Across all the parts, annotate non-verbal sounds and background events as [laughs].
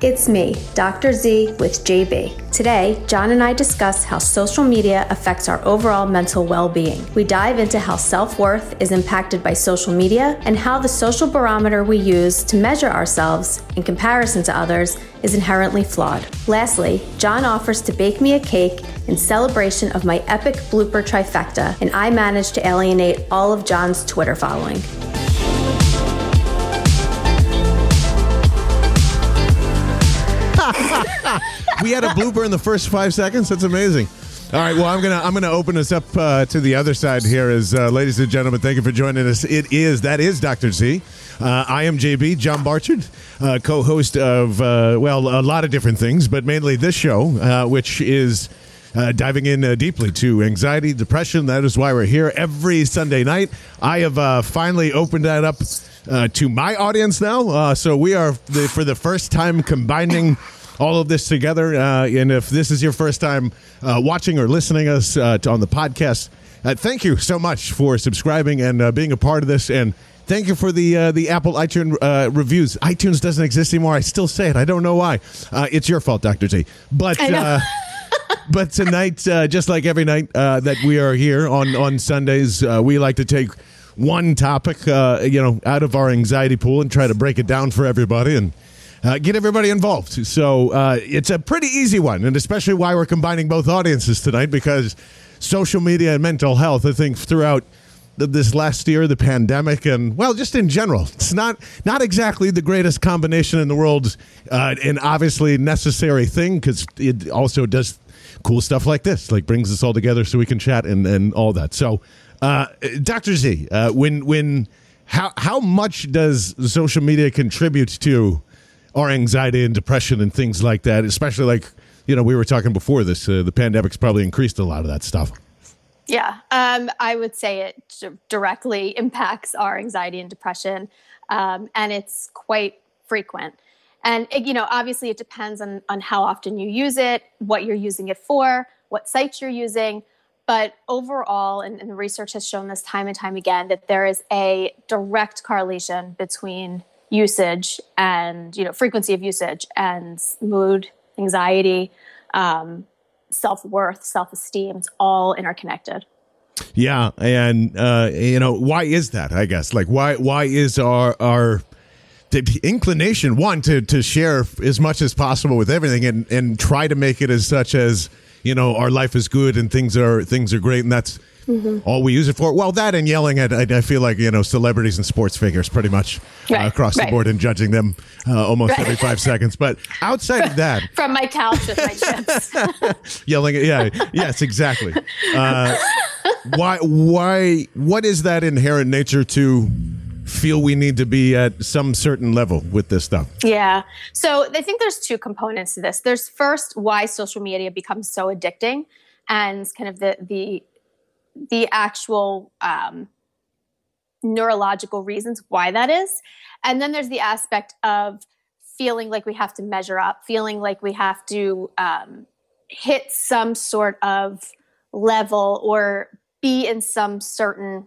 It's me, Dr. Z with JB. Today, John and I discuss how social media affects our overall mental well being. We dive into how self worth is impacted by social media and how the social barometer we use to measure ourselves in comparison to others is inherently flawed. Lastly, John offers to bake me a cake in celebration of my epic blooper trifecta, and I managed to alienate all of John's Twitter following. We had a blooper in the first five seconds. That's amazing. All right, well, I'm gonna I'm gonna open us up uh, to the other side here, as uh, ladies and gentlemen, thank you for joining us. It is that is Doctor Z. Uh, I am JB John Barchard, uh, co-host of uh, well a lot of different things, but mainly this show, uh, which is. diving in deeply to anxiety, depression. That is why we're here every Sunday night. I have finally opened that up to my audience now. so we are, the, for the first time, combining all of this together. Uh, and if this is your first time uh, watching or listening us uh, on the podcast, uh, thank you so much for subscribing and uh, being a part of this. And thank you for the uh, the Apple iTunes reviews. iTunes doesn't exist anymore. I still say it. I don't know why. it's your fault, Doctor T. But. but tonight, just like every night that we are here on on Sundays, we like to take one topic, you know, out of our anxiety pool and try to break it down for everybody and uh, get everybody involved. So uh, it's a pretty easy one, and especially why we're combining both audiences tonight because social media and mental health, I think, throughout this last year, the pandemic, and well, just in general, it's not not exactly the greatest combination in the world, uh, and obviously necessary thing because it also does cool stuff like this, like brings us all together so we can chat and and all that. So, uh, Doctor Z, uh, when when how how much does social media contribute to our anxiety and depression and things like that, especially like, you know, we were talking before this, uh, the pandemic's probably increased a lot of that stuff. Yeah, um, I would say it directly impacts our anxiety and depression, um, and it's quite frequent. And it, you know, obviously, it depends on on how often you use it, what you're using it for, what sites you're using. But overall, and, and the research has shown this time and time again, that there is a direct correlation between usage and you know frequency of usage and mood anxiety um, self-worth self-esteem it's all interconnected. Yeah and uh, you know why is that i guess? Like why why is our our the inclination one to to share as much as possible with everything and and try to make it as such as you know our life is good and things are things are great and that's Mm-hmm. All we use it for? Well, that and yelling at, I, I, feel like, you know, celebrities and sports figures pretty much uh, right, uh, across right. the board and judging them uh, almost right. every five seconds. But outside of that. From my couch with my chips. [laughs] yelling at, yeah, yes, exactly. Uh, why, why, what is that inherent nature to feel we need to be at some certain level with this stuff? Yeah. So I think there's two components to this. There's first why social media becomes so addicting and kind of the the the actual um, neurological reasons why that is. And then there's the aspect of feeling like we have to measure up, feeling like we have to um, hit some sort of level or be in some certain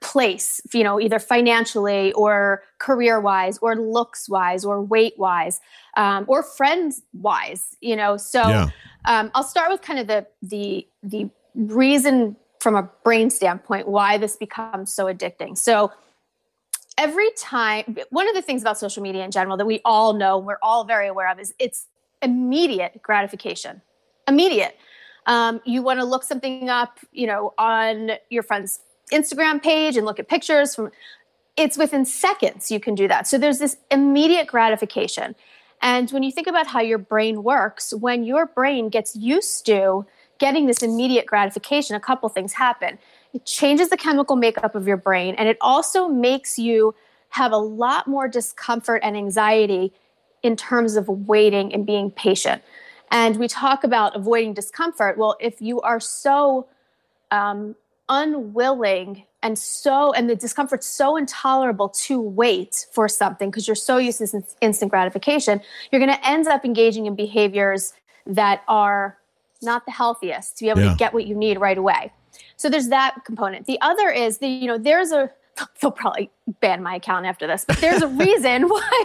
place, you know, either financially or career wise or looks wise or weight wise um, or friends wise, you know. So yeah. um, I'll start with kind of the the the reason from a brain standpoint why this becomes so addicting. So every time one of the things about social media in general that we all know we're all very aware of is it's immediate gratification. Immediate. Um, you want to look something up you know on your friend's instagram page and look at pictures from it's within seconds you can do that. So there's this immediate gratification. And when you think about how your brain works when your brain gets used to getting this immediate gratification, a couple things happen. It changes the chemical makeup of your brain, and it also makes you have a lot more discomfort and anxiety in terms of waiting and being patient. And we talk about avoiding discomfort. Well, if you are so um, unwilling and so, and the discomfort's so intolerable to wait for something because you're so used to instant gratification, you're going to end up engaging in behaviors that are not the healthiest to be able yeah. to get what you need right away. So there's that component. The other is the, you know, there's a, they'll probably ban my account after this, but there's a [laughs] reason why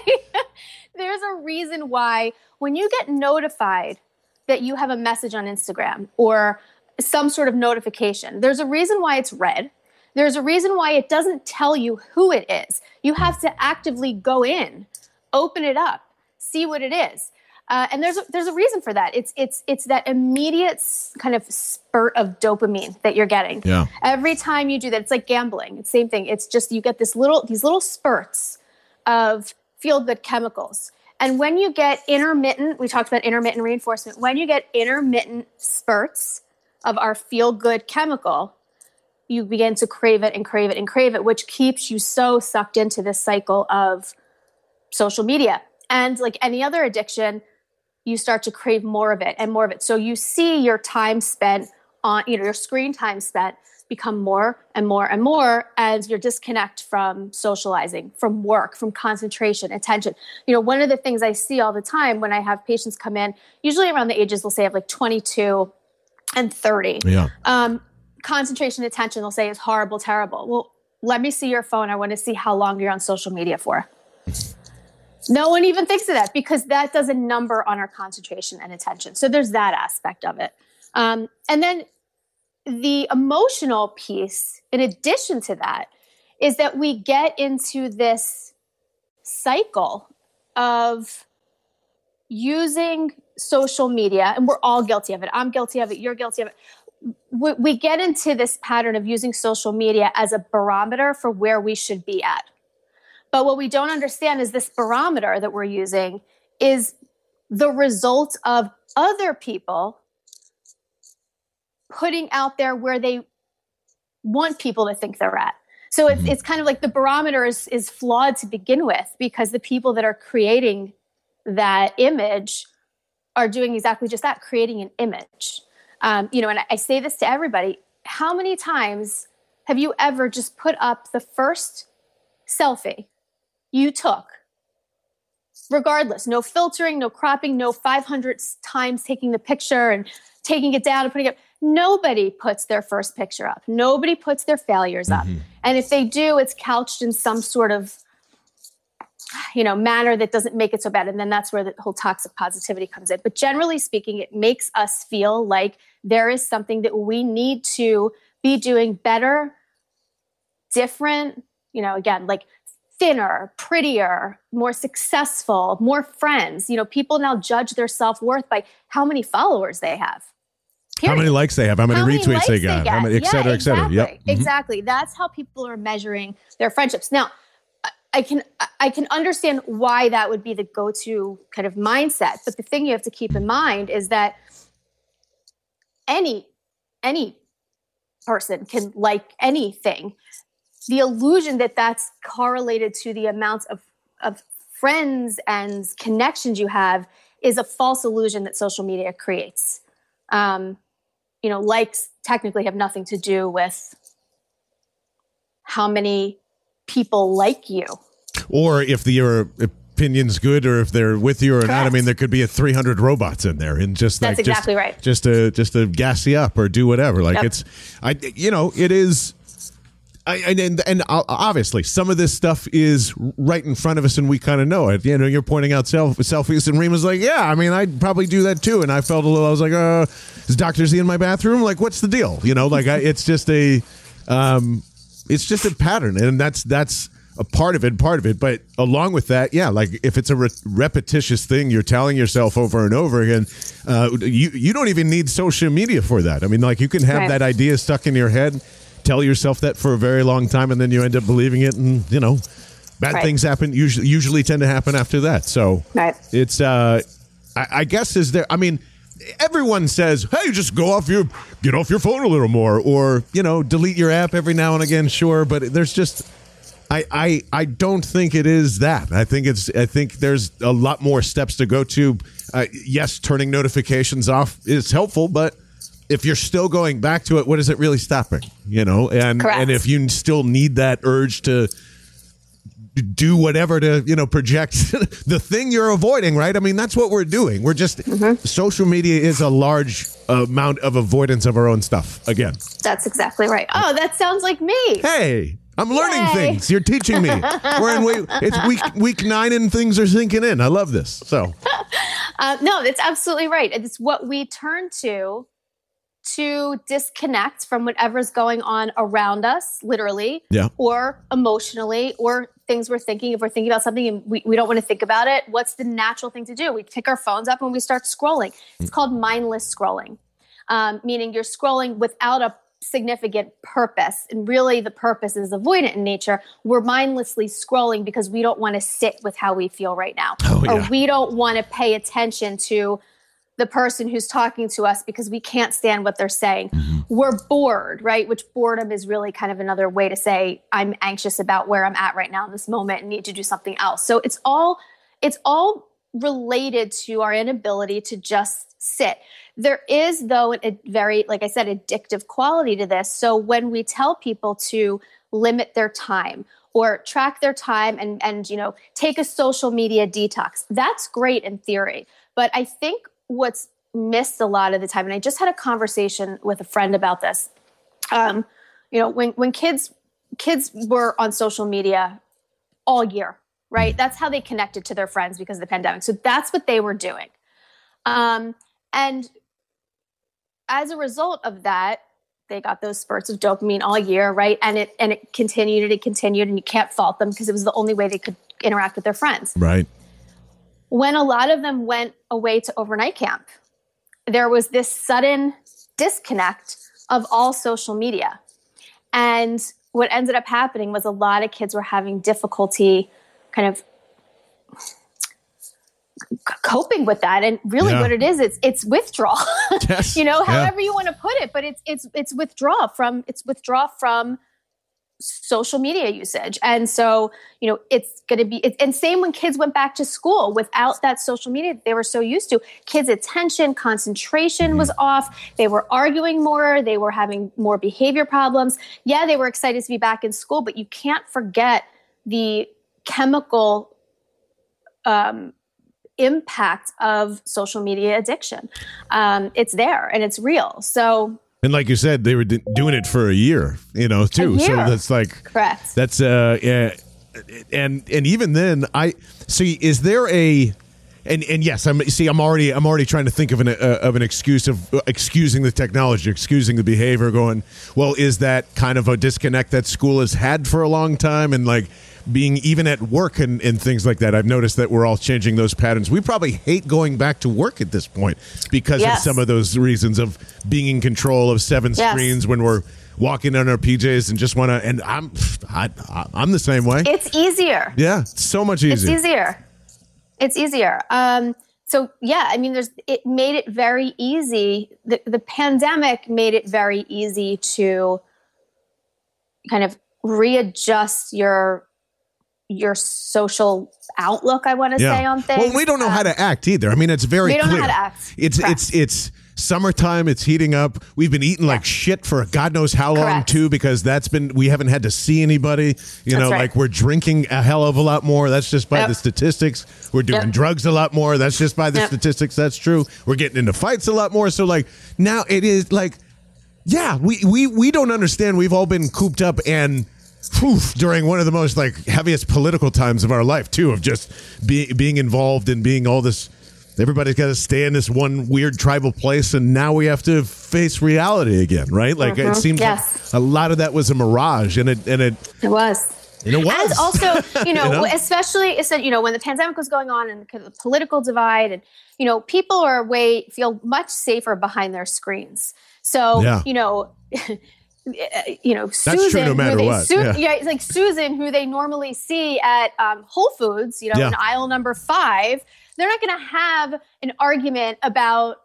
[laughs] there's a reason why when you get notified that you have a message on Instagram or some sort of notification, there's a reason why it's red. There's a reason why it doesn't tell you who it is. You have to actively go in, open it up, see what it is. Uh, and there's a, there's a reason for that. It's it's it's that immediate kind of spurt of dopamine that you're getting. Yeah. Every time you do that, it's like gambling. It's same thing. It's just you get this little these little spurts of feel good chemicals. And when you get intermittent, we talked about intermittent reinforcement. When you get intermittent spurts of our feel good chemical, you begin to crave it and crave it and crave it, which keeps you so sucked into this cycle of social media. And like any other addiction, you start to crave more of it and more of it. So you see your time spent on, you know, your screen time spent become more and more and more as your disconnect from socializing, from work, from concentration, attention. You know, one of the things I see all the time when I have patients come in, usually around the ages, they'll say of like 22 and 30. Yeah. Um, concentration, attention, they'll say is horrible, terrible. Well, let me see your phone. I want to see how long you're on social media for. No one even thinks of that because that does a number on our concentration and attention. So there's that aspect of it. Um, and then the emotional piece, in addition to that, is that we get into this cycle of using social media, and we're all guilty of it. I'm guilty of it. You're guilty of it. We, we get into this pattern of using social media as a barometer for where we should be at. But what we don't understand is this barometer that we're using is the result of other people putting out there where they want people to think they're at. So it's, it's kind of like the barometer is, is flawed to begin with because the people that are creating that image are doing exactly just that, creating an image. Um, you know, and I, I say this to everybody how many times have you ever just put up the first selfie you took. Regardless no filtering no cropping no 500 times taking the picture and taking it down and putting it nobody puts their first picture up. Nobody puts their failures up. Mm-hmm. and if they do it's couched in some sort of you know manner that doesn't make it so bad. And then that's where the whole toxic positivity comes in. But generally speaking it makes us feel like there is something that we need to be doing better different you know again like thinner prettier more successful more friends you know people now judge their self-worth by how many followers they have How many likes they have, how many How many retweets they got, how get. many, et cetera, Yeah, et cetera. Exactly. Yep. Mhm. Exactly. That's how people are measuring their friendships. Now, I- I can I can understand why that would be the go-to kind of mindset, but the thing you have to keep in mind is that any any person can like anything. The illusion that that's correlated to the amounts of of friends and connections you have is a false illusion that social media creates. Um, you know, likes technically have nothing to do with how many people like you. Or if the, your opinion's good, or if they're with you or not. I mean, there could be a 300 robots in there, and just That's like just- exactly right. Just to just to gas you up or do whatever. Like Yep. it's, I you know, it is. I, and- and and obviously some of this stuff is right in front of us and we kind of know it. You know, you're pointing out self, selfies and Rima's like, yeah, I mean, I'd probably do that too. And I felt a little. I was like, uh, is Doctor Z in my bathroom? Like, what's the deal? You know, like I, it's just a, um, it's just a pattern, and that's that's a part of it, part of it. But along with that, yeah, like if it's a re- repetitious thing you're telling yourself over and over again, uh, you you don't even need social media for that. I mean, like you can have Right. that idea stuck in your head, tell yourself that for a very long time, and then you end up believing it, and you know, bad Right. things happen. Usually, usually tend to happen after that. So Right. it's uh, I, I guess is there. I mean. Everyone says, "Hey, just go off your get off your phone a little more, or you know, delete your app every now and again." Sure, but there's just I, I I don't think it is that. I think it's I think there's a lot more steps to go to. Uh, yes, turning notifications off is helpful, but if you're still going back to it, what is it really stopping? You know, and Correct. and if you still need that urge to do whatever to you know project [laughs] the thing you're avoiding right i mean that's what we're doing we're just social media is a large amount of avoidance of our own stuff again That's exactly right. Oh, that sounds like me. hey I'm learning Yay. things. You're teaching me. We're in week, it's week week nine and things are sinking in. I love this. So [laughs] Uh, no, that's absolutely right. It's what we turn to to disconnect from whatever's going on around us, literally, Yeah. or emotionally, or things we're thinking. If we're thinking about something and we, we don't want to think about it, what's the natural thing to do? We pick our phones up and we start scrolling. It's called mindless scrolling, um, meaning you're scrolling without a significant purpose. And really, the purpose is avoidant in nature. We're mindlessly scrolling because we don't want to sit with how we feel right now. Oh, or we don't want to pay attention to the person who's talking to us because we can't stand what they're saying. Mm-hmm. We're bored, right? Which boredom is really kind of another way to say I'm anxious about where I'm at right now in this moment and need to do something else. So it's all it's all related to our inability to just sit. There is though a very like I said addictive quality to this. So when we tell people to limit their time or track their time and and you know take a social media detox, that's great in theory. But I think what's missed a lot of the time and I just had a conversation with a friend about this. Um, you know, when when kids kids were on social media all year, right? That's how they connected to their friends because of the pandemic. So that's what they were doing. Um, and as a result of that, they got those spurts of dopamine all year, right? And it and it continued and it continued, and you can't fault them because it was the only way they could interact with their friends. right. When a lot of them went away to overnight camp, there was this sudden disconnect of all social media. And what ended up happening was a lot of kids were having difficulty kind of coping with that and really Yeah. what it is it's it's withdrawal [laughs] Yes. you know Yeah. however you want to put it but it's it's it's withdraw from it's withdraw from social media usage. And so you know it's going to be it, and same when kids went back to school. Without that social media they were so used to kids attention concentration was off. They were arguing more. They were having more behavior problems. Yeah they were excited to be back in school but you can't forget the chemical um, impact of social media addiction. Um, it's there and it's real. So And like you said, they were d- doing it for a year, you know, too. So that's like correct That's uh yeah, and and even then I see is there a and and yes I'm see I'm already I'm already trying to think of an uh, of an excuse of uh, excusing the technology excusing the behavior going well is that kind of a disconnect that school has had for a long time? And like being even at work and, and things like that I've noticed that we're all changing those patterns we probably hate going back to work at this point because of some of those reasons of being in control of seven Yes. screens when we're walking on our PJs and just want to. And I'm, I, I'm the same way. it's easier yeah, it's so much easier. it's easier. easier it's easier um so yeah i mean there's it made it very easy the, the pandemic made it very easy to kind of readjust your your social outlook i want to say on things Well, we don't know how to um, act either. I mean, it's very We don't know clear. how to act. It's Correct. it's it's summertime. It's heating up. We've been eating like shit for God knows how long too, because that's been we haven't had to see anybody. You know, right. like we're drinking a hell of a lot more. That's just by Yep. the statistics. We're doing Yep. drugs a lot more. That's just by the Yep. statistics. That's true. We're getting into fights a lot more. So like now it is like yeah, we we we don't understand. We've all been cooped up and whew, during one of the most like heaviest political times of our life too, of just be, being involved and being all this. Everybody's got to stay in this one weird tribal place, and now we have to face reality again, right? Like it Mhm. seems Yes. like a lot of that was a mirage, and it and it it was and it was And also, you [laughs] know, You know? especially you know when the pandemic was going on and the political divide, and you know, people are way feel much safer behind their screens. So Yeah. you know. You know, true Susan. no matter who they, what, Su- yeah. it's like Susan, who they normally see at um, Whole Foods. You know, Yeah. in aisle number five, they're not going to have an argument about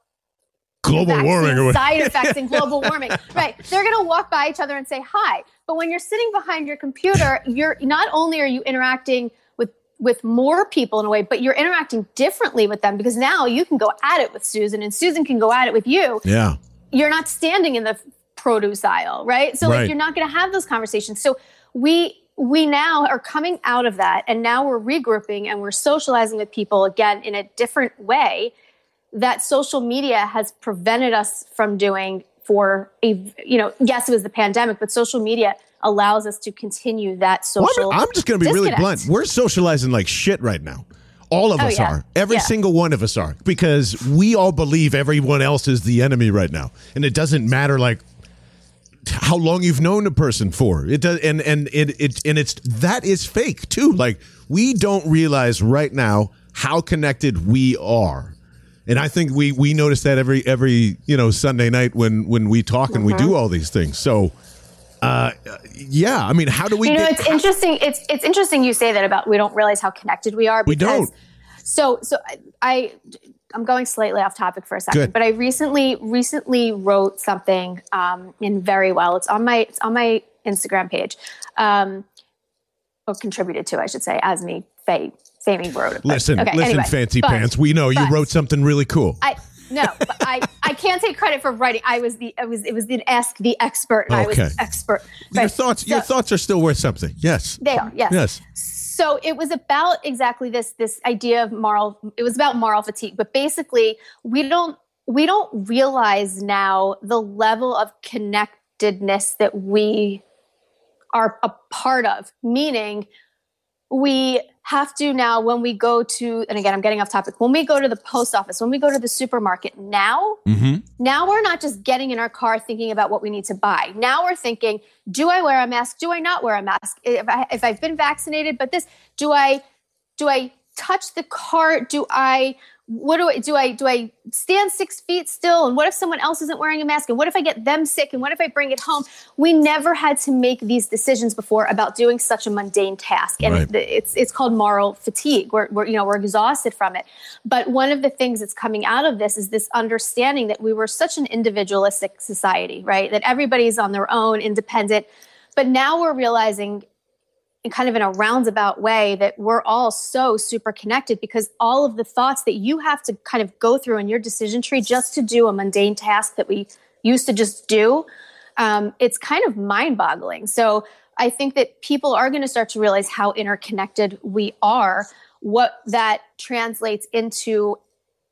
global warming or side effects [laughs] and global warming. Right. They're going to walk by each other and say hi. But when you're sitting behind your computer, you're not only are you interacting with with more people in a way, but you're interacting differently with them because now you can go at it with Susan and Susan can go at it with you. Yeah, You're not standing in the produce aisle, right? So Right. like you're not going to have those conversations. So we we now are coming out of that and now we're regrouping and we're socializing with people again in a different way that social media has prevented us from doing for a you know yes it was the pandemic but social media allows us to continue that social well, I'm, just going to be disconnect. really blunt we're socializing like shit right now all of Oh, us yeah. are every Yeah. single one of us are because we all believe everyone else is the enemy right now and it doesn't matter like how long you've known a person for it does and and it, it and it's that is fake too like we don't realize right now how connected we are and i think we we notice that every every you know sunday night when when we talk and we Mm-hmm. do all these things so uh yeah i mean how do we you know get it's interesting it's it's interesting you say that about we don't realize how connected we are We don't. so so I I'm going slightly off topic for a second, Good. but I recently recently wrote something um, in very well. It's on my it's on my Instagram page, um, or contributed to, I should say, as me Faye Famey wrote it. But- listen okay, listen anyway. fancy But- pants we know you wrote something really cool I no, but I I can't take credit for writing. I was the I was it was the ask the expert. And I was Okay. the expert. your thoughts your thoughts are still worth something yes They are yes. yes So it was about exactly this this idea of moral. It was about moral fatigue, but basically we don't we don't realize now the level of connectedness that we are a part of. Meaning, we have to now when we go to and again I'm getting off topic. When we go to the post office, when we go to the supermarket, now mm-hmm. now we're not just getting in our car thinking about what we need to buy. Now we're thinking, do I wear a mask? Do I not wear a mask? If, I, if I've been vaccinated, but this, do I, do I touch the cart? Do I, what do I, do I, do I stand six feet still? And what if someone else isn't wearing a mask? And what if I get them sick? And what if I bring it home? We never had to make these decisions before about doing such a mundane task. And Right. it's, it's called moral fatigue. We're, we're, you know, we're exhausted from it. But one of the things that's coming out of this is this understanding that we were such an individualistic society, right? That everybody's on their own, independent. But now we're realizing, in kind of in a roundabout way, that we're all so super connected because all of the thoughts that you have to kind of go through in your decision tree just to do a mundane task that we used to just do, um, it's kind of mind boggling. So I think that people are going to start to realize how interconnected we are, what that translates into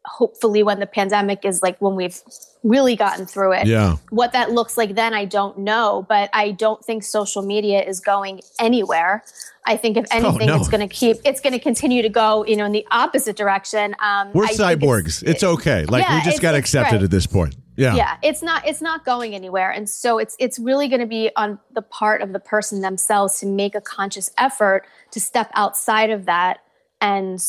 hopefully when the pandemic is like when we've really gotten through it. yeah What that looks like then, I don't know, but I don't think social media is going anywhere. I think if anything, Oh, no. it's going to keep, it's going to continue to go, you know, in the opposite direction. Um, we're I cyborgs it's, okay like Yeah, we just got to it's accept it right. at this point yeah yeah it's not it's not going anywhere and so it's it's really going to be on the part of the person themselves to make a conscious effort to step outside of that and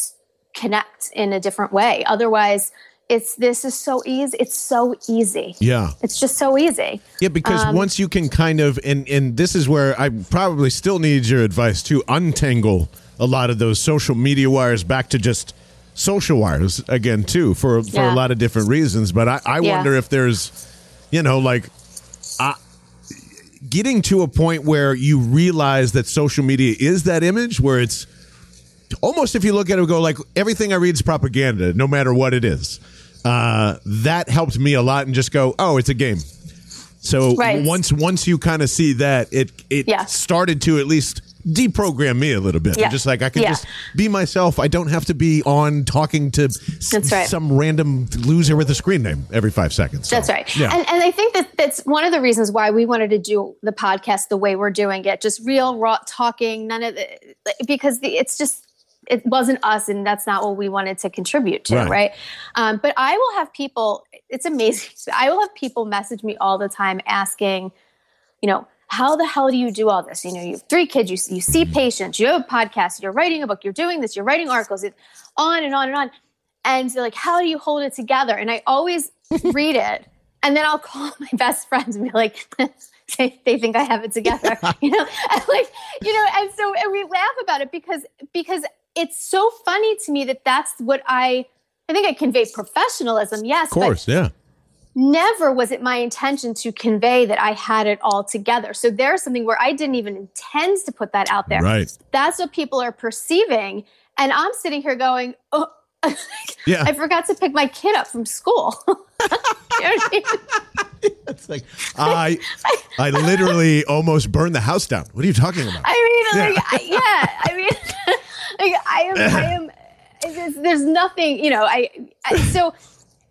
connect in a different way. Otherwise it's this is so easy it's so easy. Yeah. It's just so easy. Yeah, because Um, once you can kind of and and this is where I probably still need your advice to untangle a lot of those social media wires back to just social wires again too for for a lot of different reasons. But I, I Yeah. wonder if there's you know like uh, getting to a point where you realize that social media is that image where it's almost if you look at it go like everything I read is propaganda, no matter what it is. Uh, that helped me a lot and just go, oh, it's a game. So Right. once once you kind of see that, it it Yeah. started to at least deprogram me a little bit. Yeah. Just like I can Yeah. just be myself. I don't have to be on talking to s- right. some random loser with a screen name every five seconds. So, That's right. Yeah. And, and I think that that's one of the reasons why we wanted to do the podcast the way we're doing it, just real, raw talking, none of the, because the, it's just, it wasn't us and that's not what we wanted to contribute to. Right. Right. Um, but I will have people, it's amazing. [laughs] I will have people message me all the time asking, you know, how the hell do you do all this? You know, you have three kids, you, you see patients, you have a podcast, you're writing a book, you're doing this, you're writing articles, it, on and on and on. And they're like, how do you hold it together? And I always [laughs] read it and then I'll call my best friends and be like, [laughs] they, they think I have it together, you know, and like, you know, and so and we laugh about it because because it's so funny to me that that's what I I think I convey professionalism, yes, of course, yeah. never was it my intention to convey that I had it all together. So there's something where I didn't even intend to put that out there. Right. That's what people are perceiving. And I'm sitting here going, oh, [laughs] Yeah. I forgot to pick my kid up from school. [laughs] You know I mean? [laughs] It's like I I literally almost burned the house down. What are you talking about? I mean, Yeah. like, I, yeah, I mean, like, I am, I am, [laughs] it's, there's nothing, you know, I, I, so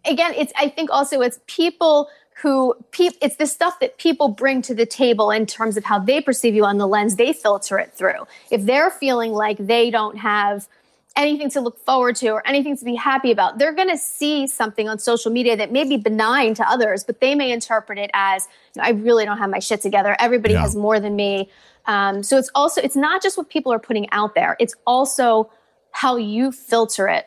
again, it's, I think also it's people who pe- it's the stuff that people bring to the table in terms of how they perceive you on the lens they filter it through. If they're feeling like they don't have anything to look forward to or anything to be happy about they're going to see something on social media that may be benign to others but they may interpret it as you know, i really don't have my shit together. Everybody Yeah. has more than me um, so it's also it's not just what people are putting out there it's also how you filter it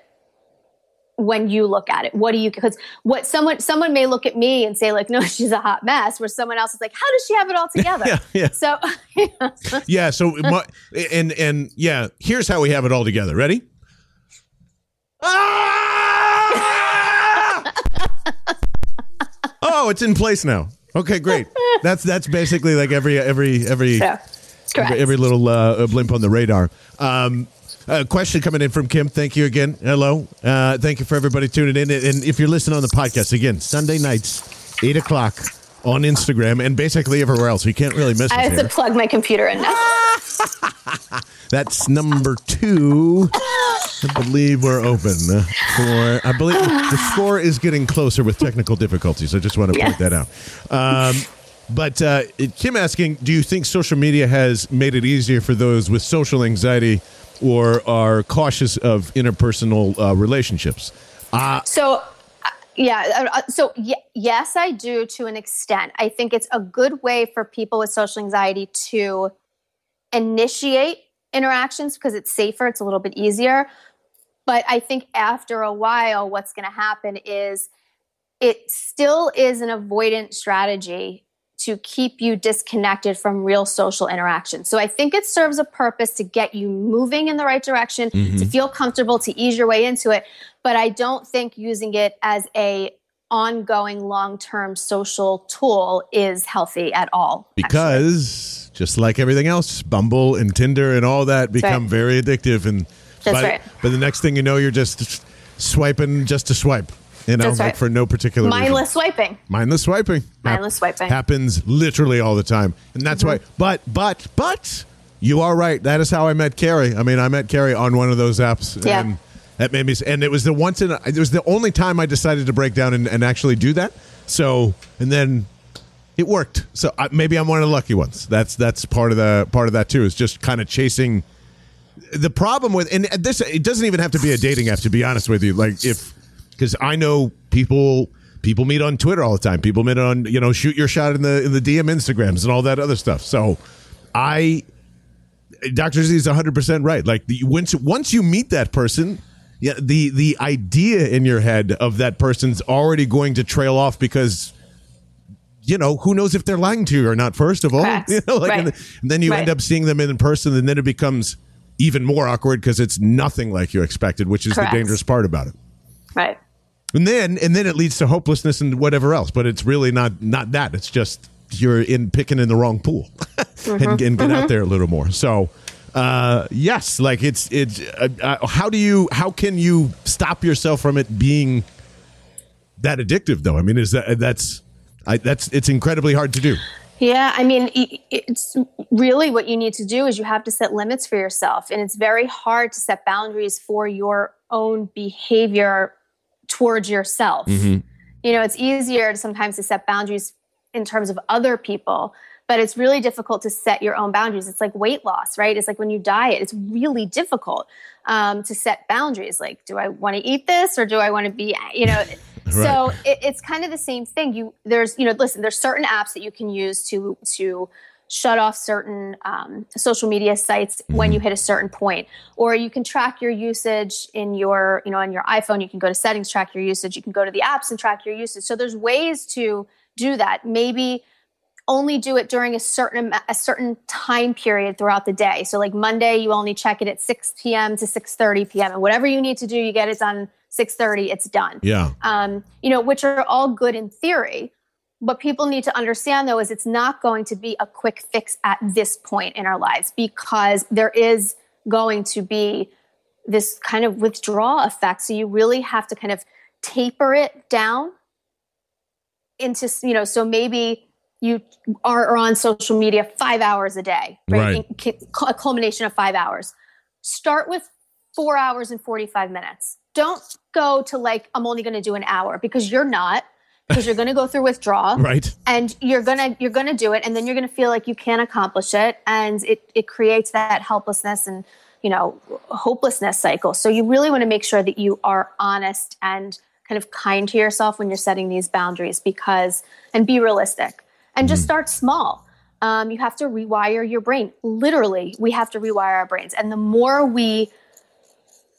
when you look at it what do you because what someone someone may look at me and say like [laughs] no she's a hot mess where someone else is like how does she have it all [laughs] together Yeah, yeah. so [laughs] Yeah. So, my, and and yeah, here's how we have it all together. Ready? Ah! oh, it's in place now. Okay, great. That's that's basically like every every every correct every little uh, blimp on the radar. Um, a question coming in from Kim. Thank you again. Hello. Uh, thank you for everybody tuning in. And if you're listening on the podcast again, Sunday nights, eight o'clock on Instagram and basically everywhere else. You can't really miss us i have here. to plug my computer in now [laughs] That's number two. I believe we're open for. I believe the score is getting closer with technical difficulties. I just want to point that out. Um, but uh, Kim asking, do you think social media has made it easier for those with social anxiety or are cautious of interpersonal uh, relationships? So, uh, yeah. uh, So, y- yes, I do to an extent. I think it's a good way for people with social anxiety to initiate interactions because it's safer, it's a little bit easier. But I think after a while, what's going to happen is it still is an avoidant strategy to keep you disconnected from real social interaction. So I think it serves a purpose to get you moving in the right direction, to mm-hmm. feel comfortable, to ease your way into it. But I don't think using it as a ongoing long-term social tool is healthy at all. actually. Because just like everything else, Bumble and Tinder and all that become right. very addictive, and That's by, right. But the next thing you know, you're just swiping just to swipe. You know, That's like right. for no particular reason. mindless swiping. mindless swiping. Mindless swiping. happens literally all the time, and that's why. Mm-hmm. But but but you are right. That is how I met Carrie. I mean, I met Carrie on one of those apps, Yeah. and that made me. And it was the once in. a- It was the only time I decided to break down and, and actually do that. So and then it worked. So I, maybe I'm one of the lucky ones. That's that's part of the part of that too. Is just kind of chasing. The problem with and this it doesn't even have to be a dating app to be honest with you. Like if because I know people people meet on Twitter all the time. People meet on you know shoot your shot in the in the DM Instagrams and all that other stuff. So I Dr. Z is 100% right. Like the, once once you meet that person, yeah, the the idea in your head of that person's already going to trail off because you know, who knows if they're lying to you or not first of all. [laughs] You know, like Right. and, then you end up seeing them in person and then it becomes even more awkward because it's nothing like you expected, which is Correct. the dangerous part about it. Right. And then and then it leads to hopelessness and whatever else. But it's really not not that. It's just you're in picking in the wrong pool [laughs] and, and get out there a little more. So uh, yes, like it's it's uh, uh, how do you how can you stop yourself from it being that addictive though? I mean, is that that's I, that's it's incredibly hard to do. Yeah, I mean, it's really what you need to do is you have to set limits for yourself, and it's very hard to set boundaries for your own behavior towards yourself. You know, it's easier sometimes to set boundaries in terms of other people, but it's really difficult to set your own boundaries. It's like weight loss, right? It's like when you diet, it's really difficult um, to set boundaries. Like, do I want to eat this or do I want to be, you know? [laughs] So it, it's kind of the same thing. You there's you know listen there's certain apps that you can use to to shut off certain um, social media sites when you hit a certain point, or you can track your usage in your you know on your iPhone. You can go to settings, track your usage. You can go to the apps and track your usage. So there's ways to do that. Maybe only do it during a certain a certain time period throughout the day. So like Monday, you only check it at 6 p.m. to 6:30 p.m. and whatever you need to do, you get it done 6:30. It's done Yeah. um, you know, which are all good in theory. What people need to understand, though, is it's not going to be a quick fix at this point in our lives because there is going to be this kind of withdrawal effect. So you really have to kind of taper it down into, you know, so maybe you are, on social media five hours a day, right? Right. A culmination of five hours. Start with four hours and 45 minutes. Don't go to like, I'm only going to do an hour because you're not. Because you're going to go through withdrawal. [laughs] Right. And you're going to you're going to do it and then you're going to feel like you can't accomplish it and it it creates that helplessness and you know hopelessness cycle. So you really want to make sure that you are honest and kind of kind to yourself when you're setting these boundaries because and be realistic and just start small. Um, you have to rewire your brain. Literally we have to rewire our brains and the more we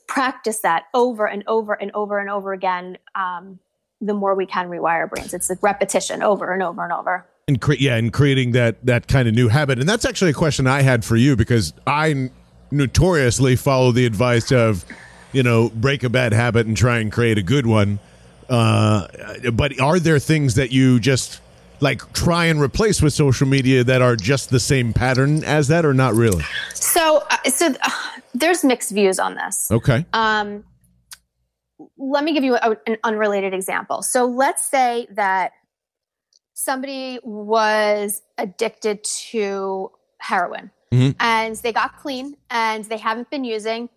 practice that over and over and over and over again um, the more we can rewire brains. It's a repetition over and over and over. And cre- yeah and creating that that kind of new habit. And that's actually a question i had for you because i n- notoriously follow the advice of you know break a bad habit and try and create a good one. Uh, but are there things that you just like try and replace with social media that are just the same pattern as that or not really? So uh, so uh, there's mixed views on this. Okay. Um, let me give you a, an unrelated example. So let's say that somebody was addicted to heroin Mhm. and they got clean and they haven't been using,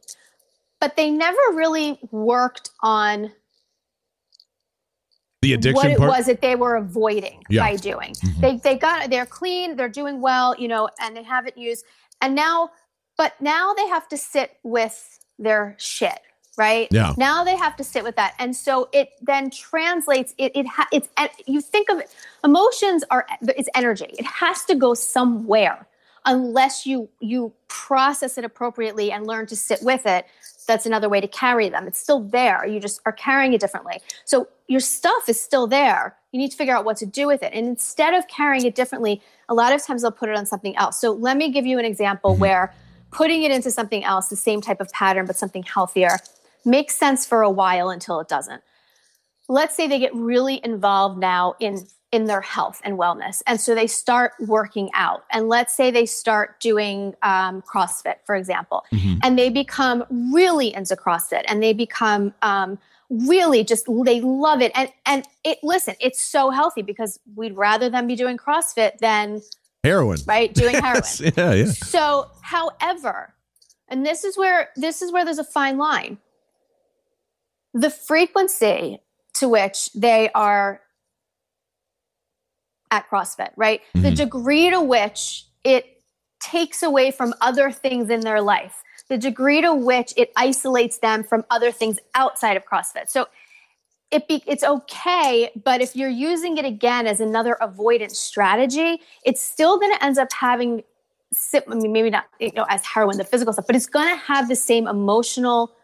but they never really worked on the addiction what it part was that they were avoiding Yeah. by doing. Mhm. They they got they're clean, they're doing well, you know, and they haven't used and now but now they have to sit with their shit, right? Yeah. Now they have to sit with that. And so it then translates it it ha, it's you think of it, emotions are it's energy. It has to go somewhere unless you you process it appropriately and learn to sit with it that's another way to carry them it's still there you just are carrying it differently so your stuff is still there you need to figure out what to do with it and instead of carrying it differently a lot of times they'll put it on something else so let me give you an example mm-hmm. where putting it into something else the same type of pattern but something healthier makes sense for a while until it doesn't. Let's say they get really involved now in in their health and wellness and so they start working out. And let's say they start doing um, crossfit for example Mhm. and they become really into crossfit and they become um, really just they love it. And and it listen it's so healthy because we'd rather them be doing crossfit than heroin. Right? Doing heroin. [laughs] Yes, yeah yeah. So, however, and this is where this is where there's a fine line. The frequency to which they are at CrossFit, right? The Mhm. degree to which it takes away from other things in their life, the degree to which it isolates them from other things outside of CrossFit. So it be, it's okay, but if you're using it again as another avoidance strategy, it's still going to end up having I mean, maybe not you know as heroin, the physical stuff, but it's going to have the same emotional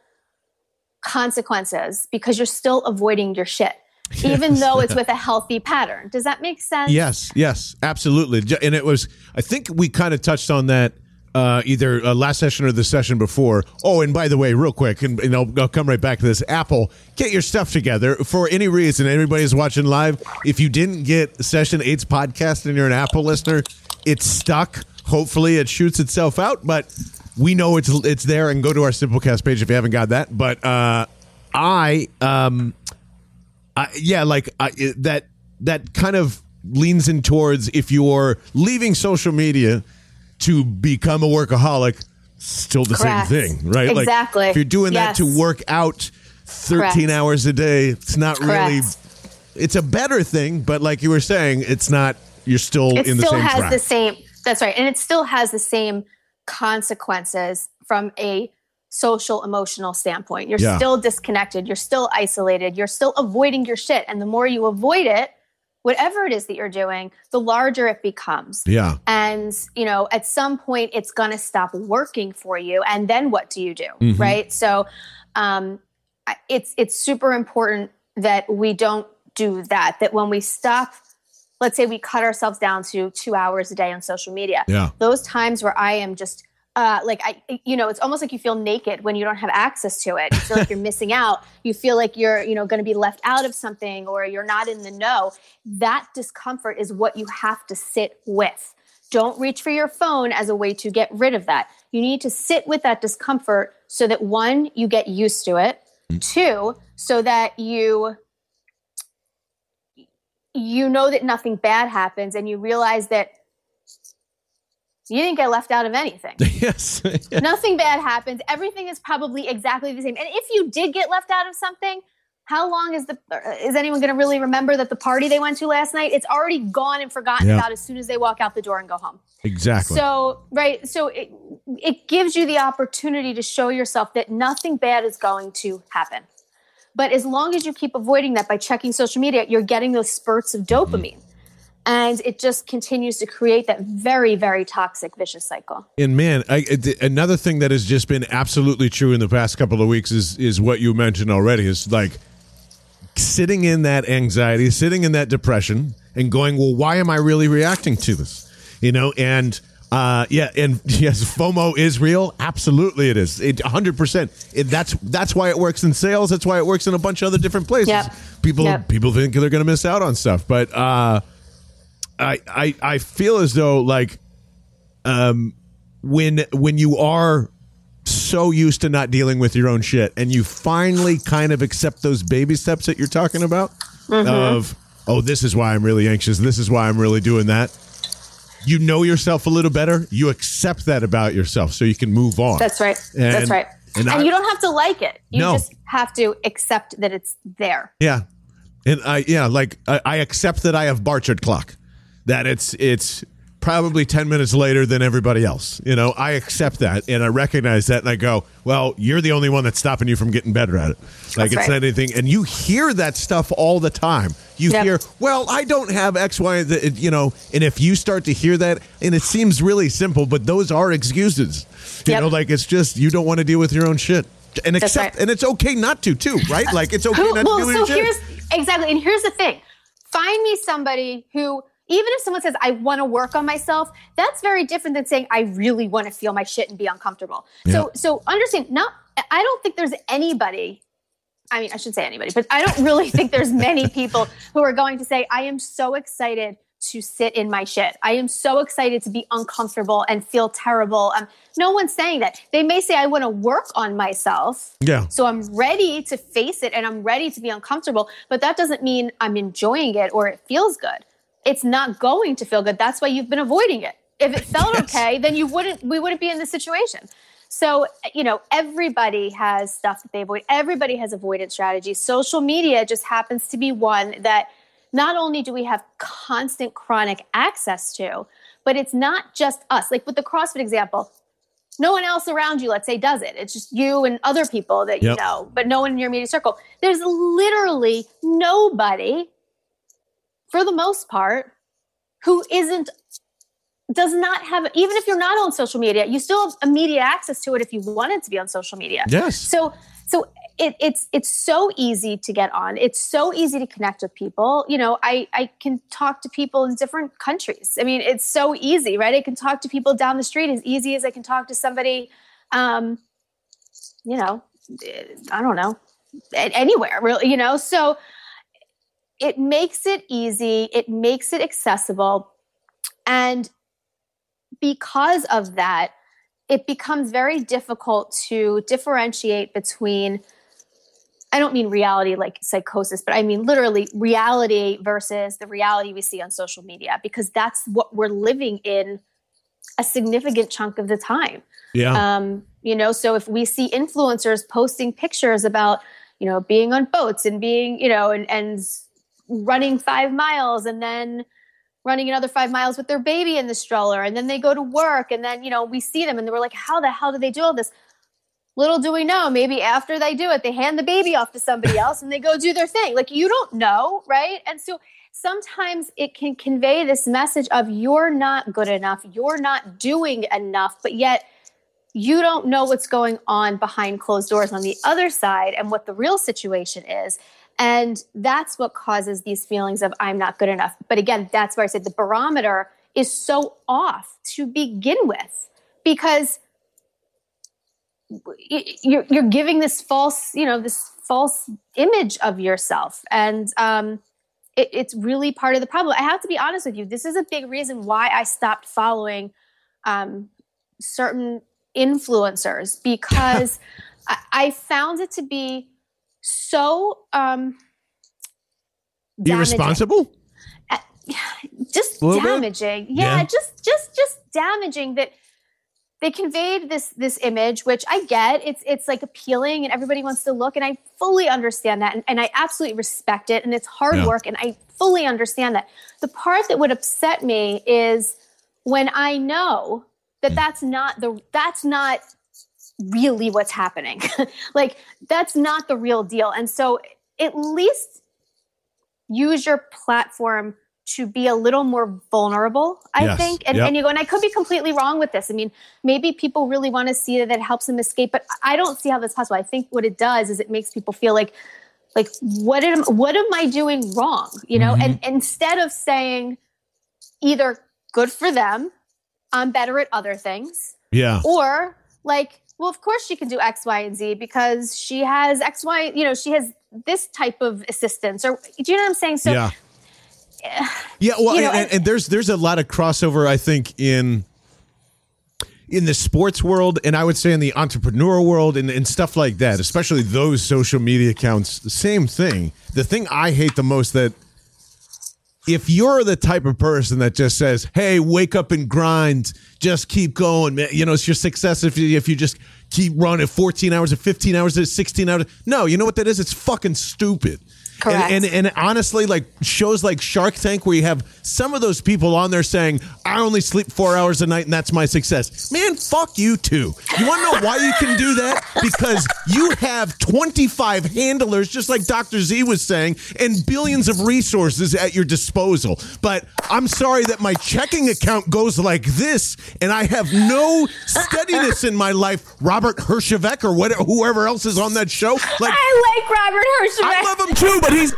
consequences because you're still avoiding your shit, [laughs] even Yes. though it's with a healthy pattern. Does that make sense? Yes, yes, absolutely. And it was, I think we kind of touched on that uh, either uh, last session or the session before. Oh, and by the way, real quick, and, and I'll, I'll come right back to this. Apple, get your stuff together for any reason. Anybody's watching live. If you didn't get Session 8's podcast and you're an Apple listener, it's stuck. Hopefully, it shoots itself out, but we know it's it's there. And go to our Simplecast page if you haven't got that. But uh, I um, I, yeah, like I, that that kind of leans in towards if you're leaving social media to become a workaholic, still the Correct. same thing, right? Exactly. Like if you're doing that to work out 13 Correct. hours a day, it's not really. It's a better thing, but like you were saying, it's not. You're still it in the still same has track. the same that's right and it still has the same consequences from a social emotional standpoint. You're Yeah. still disconnected. You're still isolated. You're still avoiding your shit. And the more you avoid it whatever it is that you're doing the larger it becomes. Yeah, and you know at some point it's going to stop working for you. And then what do you do Mhm. right? So um it's it's super important that we don't do that that when we stop let's say we cut ourselves down to 2 hours a day on social media yeah, those times where i am just uh, like I, you know, it's almost like you feel naked when you don't have access to it. You feel like you're [laughs] missing out. You feel like you're, you know, going to be left out of something, or you're not in the know. That discomfort is what you have to sit with. Don't reach for your phone as a way to get rid of that. You need to sit with that discomfort so that one, you get used to it. Two, so that you you know that nothing bad happens and you realize that you didn't get left out of anything. [laughs] yes, [laughs] Nothing bad happens. Everything is probably exactly the same. And if you did get left out of something, how long is the uh, is anyone going to really remember that the party they went to last night? It's already gone and forgotten Yeah. about as soon as they walk out the door and go home. Exactly. So, right. So it, it gives you the opportunity to show yourself that nothing bad is going to happen. But as long as you keep avoiding that by checking social media, you're getting those spurts of mm-hmm. dopamine. And it just continues to create that very, very toxic vicious cycle. And man, I, another thing that has just been absolutely true in the past couple of weeks is is what you mentioned already. Is like sitting in that anxiety, sitting in that depression, and going, "Well, why am I really reacting to this?" You know, and uh, yeah, and [laughs] yes, FOMO is real. Absolutely, it is. It hundred percent. That's that's why it works in sales. That's why it works in a bunch of other different places. Yep. People Yep. people think they're going to miss out on stuff, but uh, I I I feel as though like um, when when you are so used to not dealing with your own shit and you finally kind of accept those baby steps that you're talking about of oh this is why I'm really anxious this is why I'm really doing that you know yourself a little better you accept that about yourself so you can move on That's right. And- That's right. and And, I- you don't have to like it. You No. just have to accept that it's there. Yeah, and I yeah like I, I accept that I have Barchard clock, that it's it's probably ten minutes later than everybody else. You know, I accept that and I recognize that, and I go, well, you're the only one that's stopping you from getting better at it. Like That's it's right. not anything, and you hear that stuff all the time. You Yep. hear, well, I don't have X, Y, Z, you know, and if you start to hear that, and it seems really simple, but those are excuses. You Yep. know, like it's just you don't want to deal with your own shit. And That's accept, right. and it's okay not to, too, right? Like it's okay [laughs] not well, to do so your shit. here's exactly, and here's the thing: find me somebody who, even if someone says I want to work on myself, that's very different than saying I really want to feel my shit and be uncomfortable. So, so understand. Not, I don't think there's anybody. I mean, I should say anybody, but I don't really think there's many [laughs] people who are going to say I am so excited to sit in my shit. I am so excited to be uncomfortable and feel terrible. Um, no one's saying that. They may say I want to work on myself. Yeah. So I'm ready to face it and I'm ready to be uncomfortable, but that doesn't mean I'm enjoying it or it feels good. It's not going to feel good. That's why you've been avoiding it. If it felt [laughs] Yes. okay, then you wouldn't we wouldn't be in this situation. So, you know, everybody has stuff that they avoid. Everybody has avoidance strategies. Social media just happens to be one that not only do we have constant chronic access to, but it's not just us. Like with the CrossFit example, no one else around you, let's say, does it. It's just you and other people that you know, but no one in your immediate circle. There's literally nobody, for the most part, who isn't does not have even if you're not on social media you still have immediate access to it if you wanted to be on social media. Yes. so so it, it's it's so easy to get on. It's so easy to connect with people. You know i i can talk to people in different countries. I mean it's so easy right? I can talk to people down the street as easy as i can talk to somebody um you know i don't know anywhere really you know? So it makes it easy it makes it accessible and because of that it becomes very difficult to differentiate between I don't mean reality like psychosis, but I mean literally reality versus the reality we see on social media because that's what we're living in a significant chunk of the time. Yeah. Um, you know, so if we see influencers posting pictures about, you know, being on boats and being, you know, and, and running five miles and then running another five miles with their baby in the stroller and then they go to work and then, you know, we see them and we're like, how the hell do they do all this? Little do we know, maybe after they do it, they hand the baby off to somebody else and they go do their thing. Like you don't know, right? And so sometimes it can convey this message of you're not good enough, you're not doing enough, but yet you don't know what's going on behind closed doors on the other side and what the real situation is. And that's what causes these feelings of I'm not good enough. But again, that's where I said the barometer is so off to begin with because you're, you're giving this false, you know, this false image of yourself. And um, it, it's really part of the problem. I have to be honest with you. This is a big reason why I stopped following um, certain influencers because [laughs] I, I found it to be so um, damaging. Irresponsible? just little bit? damaging. Yeah, Yeah. just just just damaging that they conveyed this this image which i get it's it's like appealing and everybody wants to look and i fully understand that and, and i absolutely respect it and it's hard Yeah. work and i fully understand that the part that would upset me is when i know that that's not the that's not really what's happening. [laughs] Like that's not the real deal. And so at least use your platform to be a little more vulnerable i Yes. think. And, Yep. and you go and i could be completely wrong with this. I mean maybe people really want to see that it helps them escape but i don't see how that's possible. I think what it does is it makes people feel like like what am what am i doing wrong? You know mm-hmm. and instead of saying either good for them i'm better at other things Yeah. or like well of course she can do x y and z because she has x y you know she has this type of assistance or do you know what i'm saying so yeah. Eh, yeah, well, You know, and, and- and there's there's a lot of crossover, I think, in in the sports world, and I would say in the entrepreneur world, and, and stuff like that. Especially those social media accounts. The same thing. The thing I hate the most that if you're the type of person that just says, "Hey, wake up and grind, just keep going," man. You know, it's your success if you if you just keep running 14 hours or 15 hours or 16 hours. No, you know what that is? It's fucking stupid. Correct. And, and and honestly, like shows like Shark Tank, where you have some of those people on there saying, "I only sleep four hours a night, and that's my success." Man, fuck you too. You want to know why you can do that? Because you have twenty five handlers, just like Doctor Z was saying, and billions of resources at your disposal. But I'm sorry that my checking account goes like this, and I have no steadiness in my life. Robert Herjavec or whatever, whoever else is on that show, like i like robert I love him too, but he's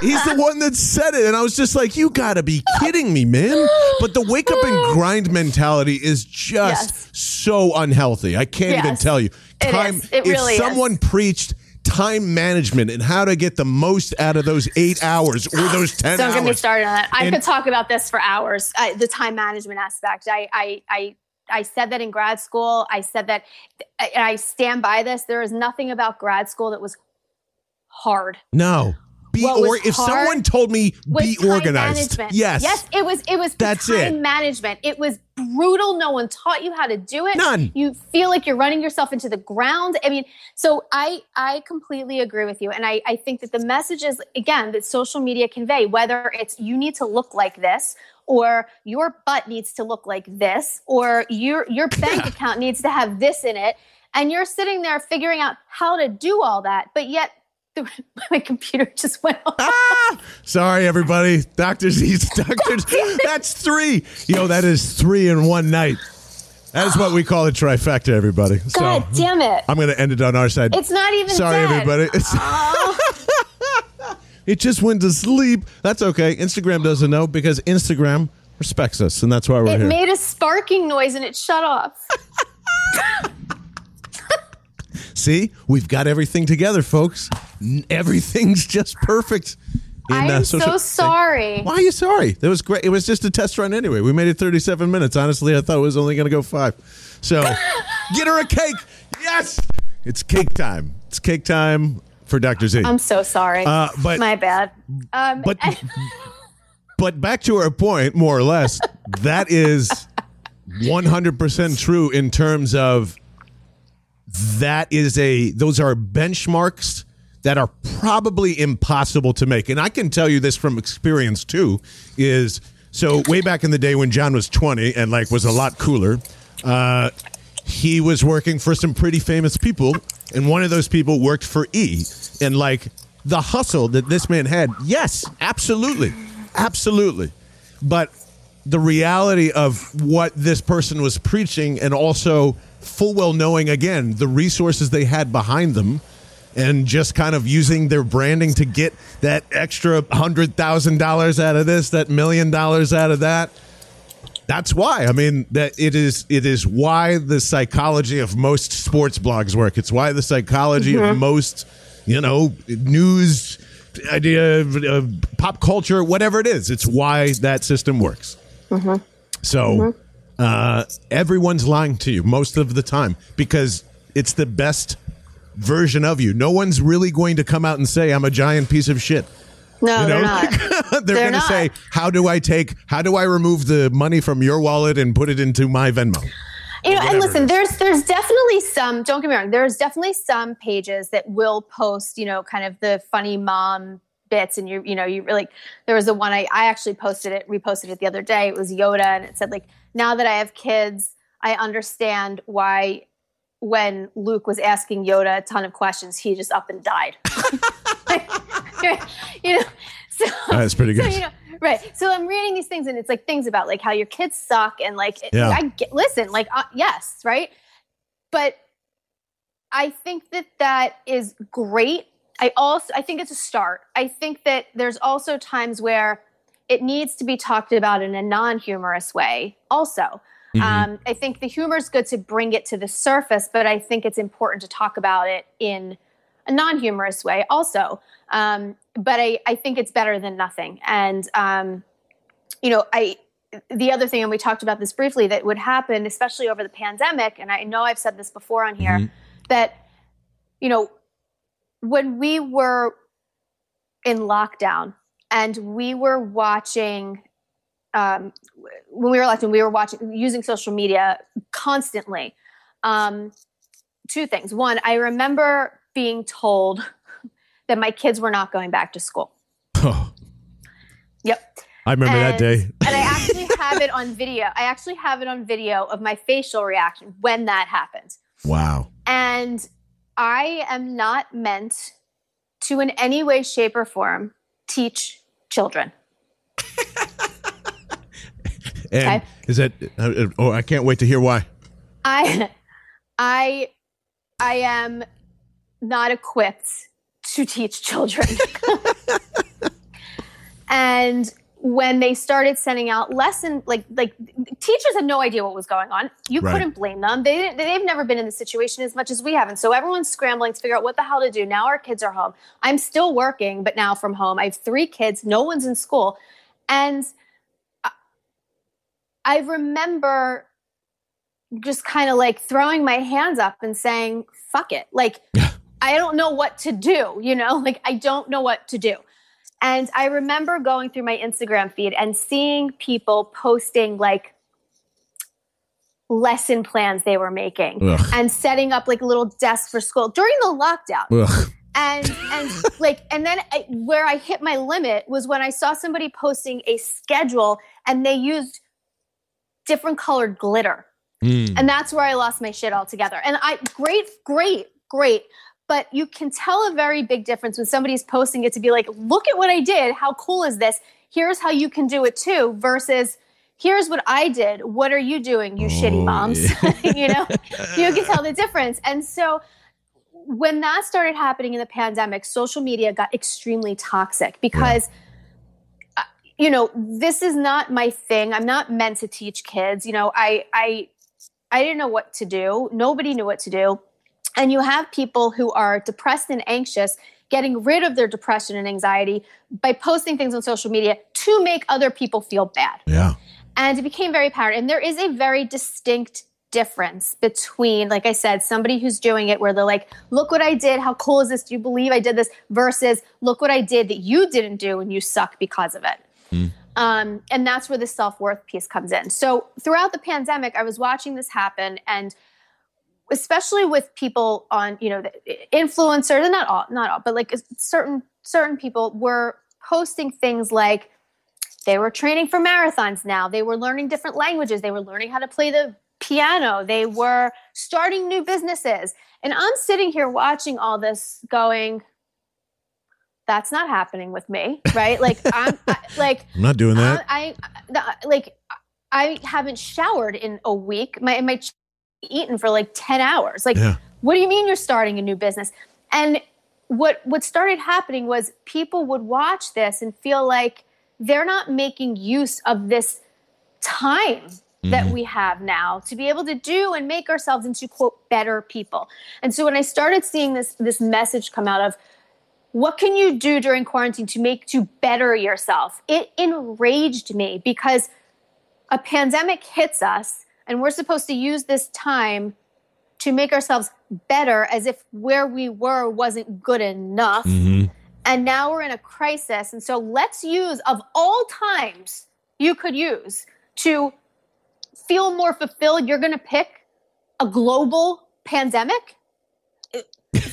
he's the one that said it, and I was just like, "You got to be kidding me, man!" But the wake up and grind mentality is just Yes. so unhealthy. I can't even tell you. Time. is. It if really is. someone preached time management and how to get the most out of those eight hours or those [sighs] ten Don't hours, get me started on that. I And- could talk about this for hours. I, the time management aspect. I, I, I, I said that in grad school. I said that, and I stand by this. There is nothing about grad school that was hard. no. Be What or if someone told me be organized, management. yes, yes, it was. It was That's time it. management. It was brutal. No one taught you how to do it. None. You feel like you're running yourself into the ground. I mean, so I I completely agree with you, and I I think that the messages again that social media convey, whether it's you need to look like this, or your butt needs to look like this, or your your [laughs] bank account needs to have this in it, and you're sitting there figuring out how to do all that, but yet. [laughs] My computer just went off. Ah! Sorry, everybody. Dr. Z's [laughs] doctors. That's three. Yo, that is three in one night. That is what we call a trifecta, everybody. So God damn it! I'm going to end it on our side. It's not even. Sorry, dead. everybody. It's- Oh, [laughs] it just went to sleep. That's okay. Instagram doesn't know because Instagram respects us, and that's why we're it here. made a sparking noise and it shut off. See, we've got everything together, folks. Everything's just perfect. in, I uh, social- so sorry. Why are you sorry? That was great. It was just a test run anyway. We made it 37 minutes. Honestly, I thought it was only going to go five. So [laughs] get her a cake. Yes. It's cake time. It's cake time for Dr. Z. I'm so sorry. Uh, but- my bad. Um, but [laughs] but back to her point, more or less, that is 100% true in terms of that is a those are benchmarks that are probably impossible to make. And I can tell you this from experience too is so way back in the day when John was 20 and like was a lot cooler, uh, he was working for some pretty famous people and one of those people worked for E and like the hustle that this man had. Yes, absolutely. Absolutely. But the reality of what this person was preaching and also full well knowing again the resources they had behind them and just kind of using their branding to get that extra hundred thousand dollars out of this, that million dollars out of that. That's why. I mean, that it is it is why the psychology of most sports blogs work. It's why the psychology of most, you know, news idea, uh, pop culture, whatever it is. It's why that system works. So uh, everyone's lying to you most of the time because it's the best version of you. No one's really going to come out and say, I'm a giant piece of shit. no, You they're [laughs] not. They're, They're going to say, How do I take, how do I remove the money from your wallet and put it into my Venmo? You know, and listen, there's there's definitely some. Don't get me wrong. There's definitely some pages that will post, you know, kind of the funny mom bits, and you you know you like. There was the one I I actually posted it, reposted it the other day. It was Yoda, and it said like, now that I have kids, I understand why when Luke was asking Yoda a ton of questions, he just up and died. [laughs] you know, so That's pretty so, good. you know, right. So I'm reading these things, and it's like things about like how your kids suck, and like it- Yeah. I get, listen, like uh, yes, right, but I think that that is great. I also I think it's a start. I think that there's also times where it needs to be talked about in a non-humorous way. Also, Mhm. um, I think the humor is good to bring it to the surface, but I think it's important to talk about it in a non-humorous way also. Um, but I, I think it's better than nothing. And um, you know, I the other thing, and we talked about this briefly, that would happen, especially over the pandemic, and I know I've said this before on here, Mhm. that you know, when we were in lockdown and we were watching um, when we were elected, we were watching using social media constantly. Um, two things. One, I remember being told [laughs] that my kids were not going back to school. Oh, [laughs] Yep. I remember that day. [laughs] and I actually have it on video. I actually have it on video of my facial reaction when that happened. Wow. And I am not meant to, in any way, shape, or form, teach children. And is that? Uh, oh, I can't wait to hear why. I, I, I am not equipped to teach children. [laughs] and when they started sending out lesson, like like teachers had no idea what was going on. You Right. couldn't blame them. They didn't, they've never been in the situation as much as we have, and so everyone's scrambling to figure out what the hell to do. Now our kids are home. I'm still working, but now from home. I have three kids. No one's in school, and I remember just kind of like throwing my hands up and saying, fuck it. Like, I don't know what to do, you know? Like, I don't know what to do. And I remember going through my Instagram feed and seeing people posting like lesson plans they were making Ugh. and setting up like little desks for school during the lockdown Ugh. and and like and then I, where i hit my limit was when i saw somebody posting a schedule and they used different colored glitter. Mm. and that's where i lost my shit altogether. And i great great great. But you can tell a very big difference when somebody's posting it to be like look at what i did. How cool is this? Here's how you can do it too versus here's what i did. What are you doing you Oh, shitty moms? [laughs] you know? [laughs] You can tell the difference. And so when that started happening in the pandemic social media got extremely toxic because uh, you know this is not my thing i'm not meant to teach kids you know i i i didn't know what to do nobody knew what to do and you have people who are depressed and anxious getting rid of their depression and anxiety by posting things on social media to make other people feel bad Yeah. and it became very apparent. And there is a very distinct difference between, like I said, somebody who's doing it where they're like, look what I did. How cool is this? Do you believe I did this? Versus, look what I did that you didn't do and you suck because of it. Um, and that's where the self worth piece comes in. So throughout the pandemic, I was watching this happen and especially with people on you know influencers and not all not all but like certain certain people were posting things like they were training for marathons now they were learning different languages they were learning how to play the piano they were starting new businesses and i'm sitting here watching all this going that's not happening with me right like i'm [laughs] I, like I'm not doing that. I, I like I haven't showered in a week. My my eaten for like 10 hours. Like Yeah. what do you mean you're starting a new business? And what what started happening was people would watch this and feel like they're not making use of this time that mm-hmm. we have now to be able to do and make ourselves into quote better people. And so when I started seeing this this message come out of what can you do during quarantine to make to better yourself? It enraged me because a pandemic hits us and we're supposed to use this time to make ourselves better as if where we were wasn't good enough. Mhm. And now we're in a crisis. And so let's use, of all times you could use to feel more fulfilled, you're going to pick a global pandemic.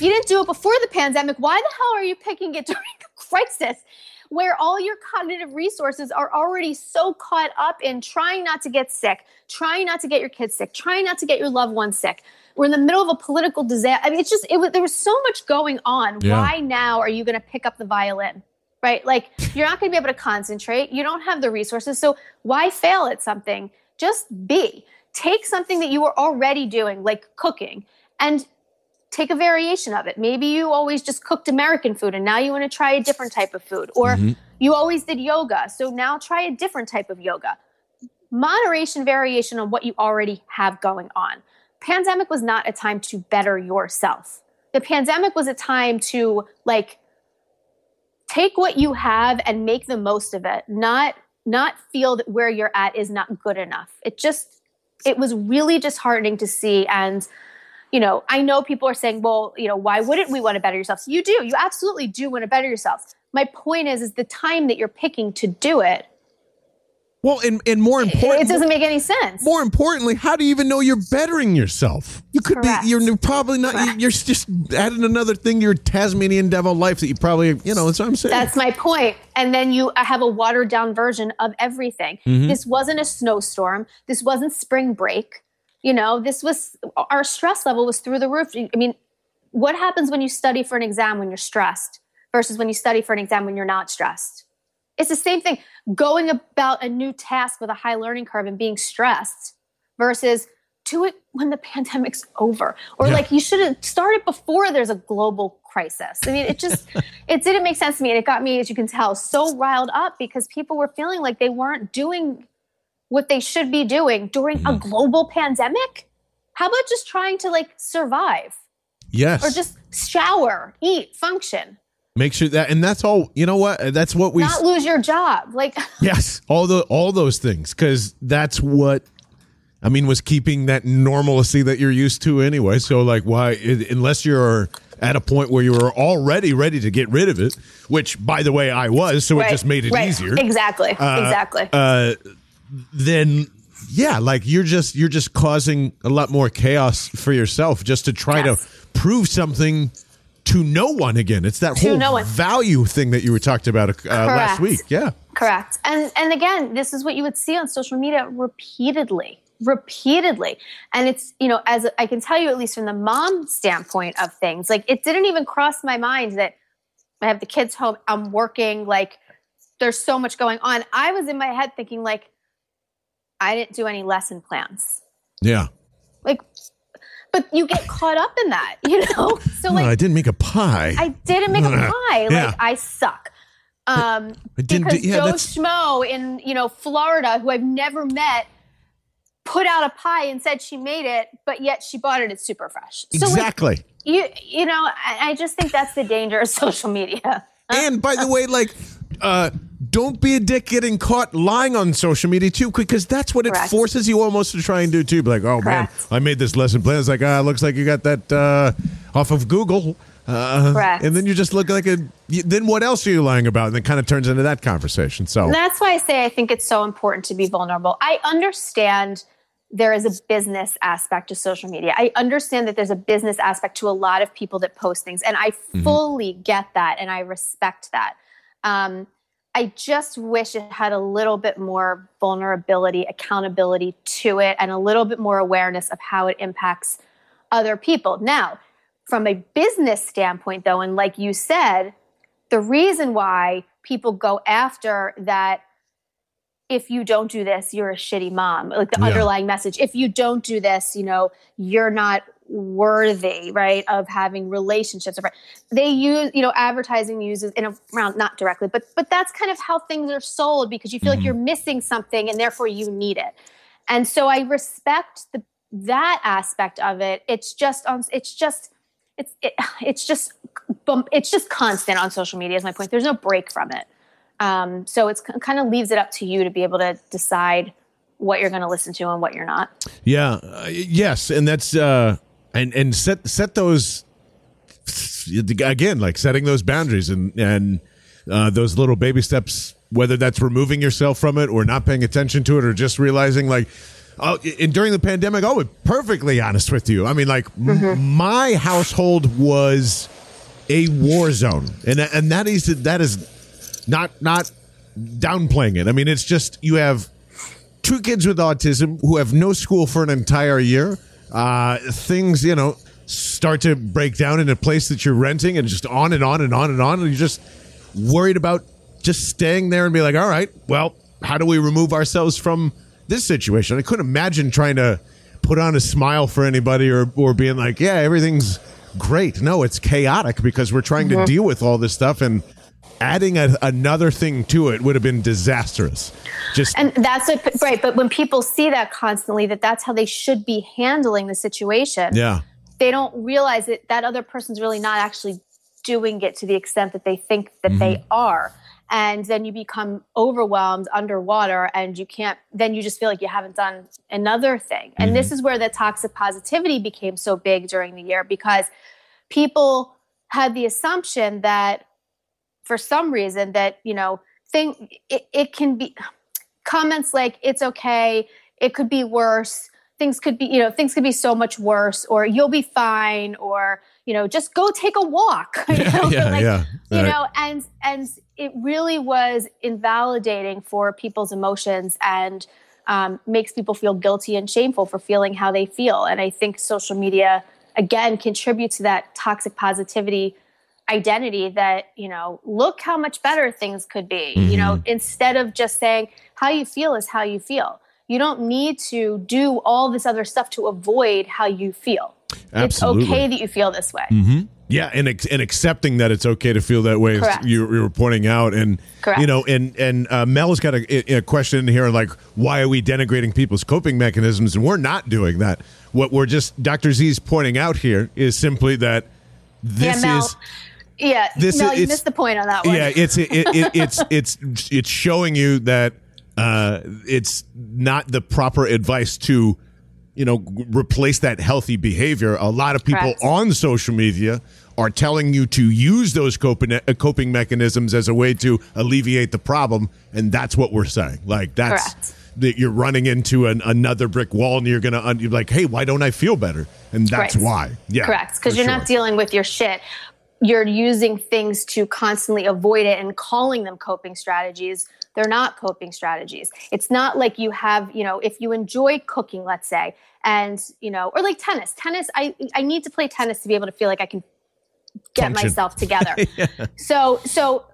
You didn't do it before the pandemic, why the hell are you picking it [laughs] during a crisis where all your cognitive resources are already so caught up in trying not to get sick, trying not to get your kids sick, trying not to get your loved ones sick? We're in the middle of a political disaster. I mean, it's just, it was, there was so much going on. Yeah. Why now are you going to pick up the violin? Right? Like, you're not going to be able to concentrate. You don't have the resources. So, why fail at something? Just be. Take something that you were already doing, like cooking, and take a variation of it. Maybe you always just cooked American food and now you want to try a different type of food. Or mm-hmm. you always did yoga, so now try a different type of yoga. Moderation, variation on what you already have going on. Pandemic was not a time to better yourself. The pandemic was a time to like take what you have and make the most of it, not not feel that where you're at is not good enough. It just it was really disheartening to see and you know, I know people are saying, well, you know, why wouldn't we want to better yourselves? You do. You absolutely do want to better yourself. My point is, is the time that you're picking to do it, Well, and, and more important, it doesn't make any sense. more importantly, how do you even know you're bettering yourself? You could Correct. be, you're probably not, Correct. you're just adding another thing to your Tasmanian devil life that you probably, you know, that's what I'm saying. That's my point. And then you have a watered down version of everything. Mm-hmm. This wasn't a snowstorm. This wasn't spring break. You know, this was our stress level was through the roof. I mean, what happens when you study for an exam when you're stressed versus when you study for an exam when you're not stressed? It's the same thing. Going about a new task with a high learning curve and being stressed versus do it when the [laughs] pandemic's over. Or Yeah. like you should have started before there's a global crisis. I mean, it just [laughs] it didn't make sense to me. And it got me, as you can tell, so riled up because people were feeling like they weren't doing what they should be doing during a Mm-hmm. global pandemic. How about just trying to like survive yes. or just shower, eat, function, make sure that, and that's all, you know what? That's what we, not lose your job? Like, [laughs] Yes, all the all those things because that's what I mean was keeping that normalcy that you're used to anyway. So like, why unless you're at a point where you were already ready to get rid of it, which by the way I was, so it just made it right. easier. Exactly. exactly. Uh, then yeah, like you're just you're just causing a lot more chaos for yourself just to try Yes. to prove something. To no one again. It's that To whole no value thing that you were talked about uh, last week. Yeah. Correct. And and again, this is what you would see on social media repeatedly, repeatedly. And it's, you know, as I can tell you at least from the mom standpoint of things, like it didn't even cross my mind that I have the kids home, I'm working, like there's so much going on. I was in my head thinking like I didn't do any lesson plans. Yeah. Like but you get caught up in that, you [laughs] know? So No, I didn't make a pie. I didn't make a [laughs] pie. Like Yeah. I suck. Um, I didn't because do- yeah, Joe that's- Schmo in you know Florida, who I've never met, put out a pie and said she made it, but yet she bought it at Superfresh. So like, exactly. you you know, I, I just think that's the danger of [laughs] social media. and by the way, like, uh, don't be a dick getting caught lying on social media too, quick because that's what it forces you almost to try and do too. Be like, oh Correct. man, I made this lesson plan. It's like, ah, looks like you got that uh, off of Google. Uh, Correct. And then you just look like a. Then what else are you lying about? And it kind of turns into that conversation. So And that's why I say I think it's so important to be vulnerable. I understand there is a business aspect to social media. I understand that there's a business aspect to a lot of people that post things, and I fully get that and I respect that. Um, I just wish it had a little bit more vulnerability, accountability to it, and a little bit more awareness of how it impacts other people. Now, from a business standpoint, though, and like you said, the reason why people go after that if you don't do this you're a shitty mom like the Yeah. underlying message if you don't do this you know you're not worthy right of having relationships right? they use you know advertising uses in a around not directly but but that's kind of how things are sold because you feel like you're missing something and therefore you need it. And so i respect the that aspect of it. It's just on it's just it's it, it's just bump, it's just constant on social media is my point. There's no break from it. Um, so it's kind of leaves it up to you to be able to decide what you're going to listen to and what you're not. Yeah. Uh, yes, and that's uh and and set set those again like setting those boundaries and and uh, those little baby steps whether that's removing yourself from it or not paying attention to it or just realizing like oh, and during the pandemic, oh, perfectly honest with you. I mean, like mm-hmm. my household was a war zone, and and that is that is not not downplaying it. I mean, it's just you have two kids with autism who have no school for an entire year. Uh, things, you know, start to break down in a place that you're renting, and just on and on and on and on, and you're just worried about just staying there and be like, all right, well, how do we remove ourselves from this situation? I couldn't imagine trying to put on a smile for anybody or or being like, yeah, everything's great. No, it's chaotic because we're trying mm-hmm. to deal with all this stuff and adding a, another thing to it would have been disastrous. Just and that's a, right. But when people see that constantly, that that's how they should be handling the situation. Yeah, they don't realize that that other person's really not actually doing it to the extent that they think that mm-hmm. they are. And then you become overwhelmed underwater, and you can't. Then you just feel like you haven't done another thing. And mm-hmm. this is where the toxic positivity became so big during the year because people had the assumption that for some reason that you know thing it, it can be comments like it's okay. It could be worse. Things could be you know things could be so much worse or you'll be fine or you know just go take a walk. [laughs] You know, yeah, like, yeah. you know and and it really was invalidating for people's emotions and um, makes people feel guilty and shameful for feeling how they feel. And i think social media again contributes to that toxic positivity identity that you know look how much better things could be mm-hmm. you know mm-hmm. instead of just saying how you feel is how you feel you don't need to do all this other stuff to avoid how you feel Absolutely. it's okay that you feel this way mm-hmm. yeah and, and accepting that it's okay to feel that way you, you were pointing out and Correct. you know and and uh, mel's got a, a question in here like why are we denigrating people's coping mechanisms and we're not doing that what we're just dr z's pointing out here is simply that this yeah, is yeah, this no, you missed the point on that one. Yeah, it's it, it, it's [laughs] it's it's showing you that uh, it's not the proper advice to you know replace that healthy behavior. A lot of people Correct. on social media are telling you to use those coping uh, coping mechanisms as a way to alleviate the problem, and that's what we're saying. Like that's. Correct that you're running into an, another brick wall and you're gonna you're like hey why don't i feel better and that's right. why yeah correct because you're sure. not dealing with your shit you're using things to constantly avoid it and calling them coping strategies they're not coping strategies. It's not like you have you know if you enjoy cooking let's say and you know or like tennis. Tennis i i need to play tennis to be able to feel like i can get Function. myself together. [laughs] Yeah. so so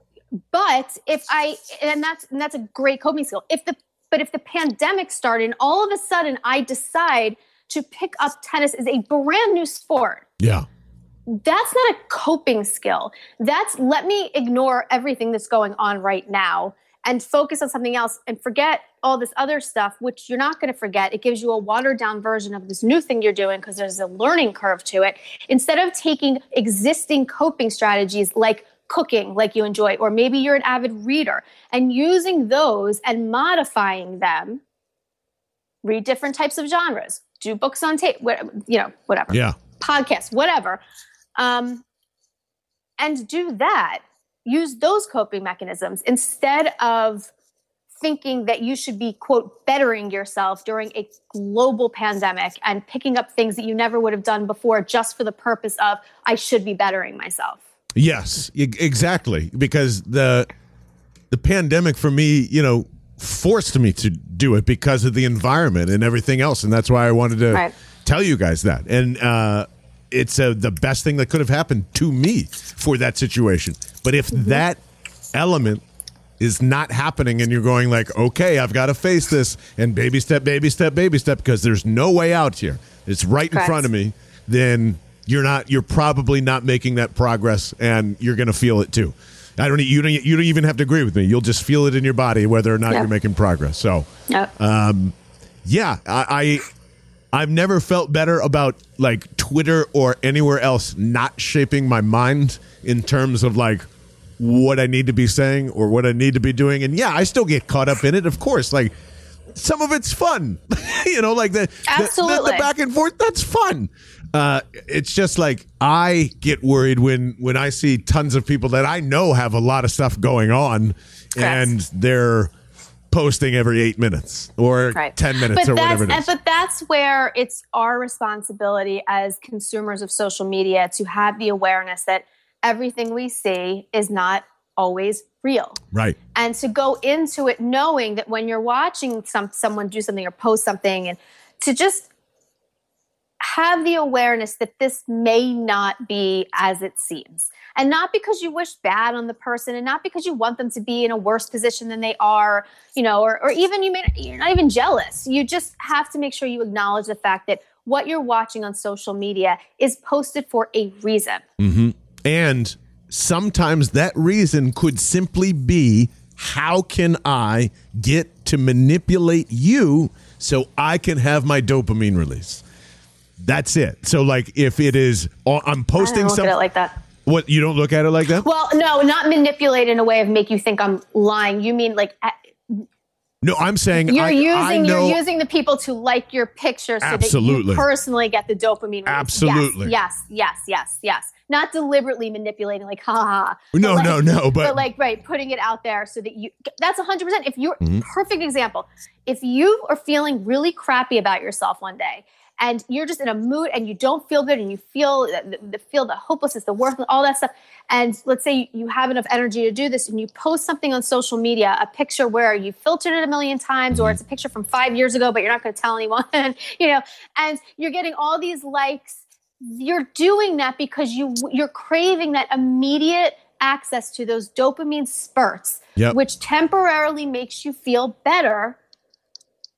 but if i and that's and that's a great coping skill. If the but if the pandemic started and all of a sudden i decide to pick up tennis as a brand new sport yeah that's not a coping skill. That's let me ignore everything that's going on right now and focus on something else and forget all this other stuff, which you're not going to forget. It gives you a watered down version of this new thing you're doing because there's a learning curve to it. Instead of taking existing coping strategies like cooking, like you enjoy, or maybe you're an avid reader, and using those and modifying them, read different types of genres, do books on tape, you know, whatever. Yeah. Podcasts, whatever um, and do that. Use those coping mechanisms instead of thinking that you should be, quote, bettering yourself during a global pandemic and picking up things that you never would have done before just for the purpose of, I should be bettering myself. Yes, exactly. Because the the pandemic for me, you know, forced me to do it because of the environment and everything else, and that's why I wanted to right. tell you guys that. And uh, it's uh, the best thing that could have happened to me for that situation. But if mm-hmm. that element is not happening and you're going like, okay, I've got to face this and baby step, baby step, baby step because there's no way out here. It's right Correct. in front of me. Then you're not. You're probably not making that progress, and you're going to feel it too. I don't. You don't. You don't even have to agree with me. You'll just feel it in your body whether or not you're making progress. So, yep. um, yeah, I, I've never felt better about like Twitter or anywhere else not shaping my mind in terms of like what I need to be saying or what I need to be doing. And yeah, I still get caught up in it, of course. Like some of it's fun, [laughs] you know, like the, Absolutely. The, the, the back and forth. That's fun. Uh, it's just like I get worried when when I see tons of people that I know have a lot of stuff going on, Correct. and they're posting every eight minutes or Right. 10 minutes but or whatever it and- but that's where it's our responsibility as consumers of social media to have the awareness that everything we see is not always real right. and to go into it knowing that when you're watching some someone do something or post something and to just have the awareness that this may not be as it seems and not because you wish bad on the person and not because you want them to be in a worse position than they are you know or, or even you may you're not even jealous you just have to make sure you acknowledge the fact that what you're watching on social media is posted for a reason mm-hmm. And sometimes that reason could simply be how can I get to manipulate you so I can have my dopamine release? That's it. So, like, if it is, I'm posting something. like that what you don't look at it like that? Well, no, not manipulate in a way of make you think I'm lying. You mean like No, I'm saying you're I, using I know, you're using the people to like your picture so Absolutely. that you personally get the dopamine. release. Absolutely. Yes, yes, yes, yes, yes. Not deliberately manipulating, like ha ha. No, like- no, no, but- but like right, putting it out there so that you. That's hundred percent. If you're Mm-hmm. perfect example, if you are feeling really crappy about yourself one day. And you're just in a mood, and you don't feel good, and you feel the, the feel the hopelessness, the worth, all that stuff. And let's say you have enough energy to do this, and you post something on social media, a picture where you filtered it a million times, or mm-hmm. it's a picture from five years ago, but you're not going to tell anyone, [laughs] you know, and you're getting all these likes. You're doing that because you you're craving that immediate access to those dopamine spurts, Yep. which temporarily makes you feel better.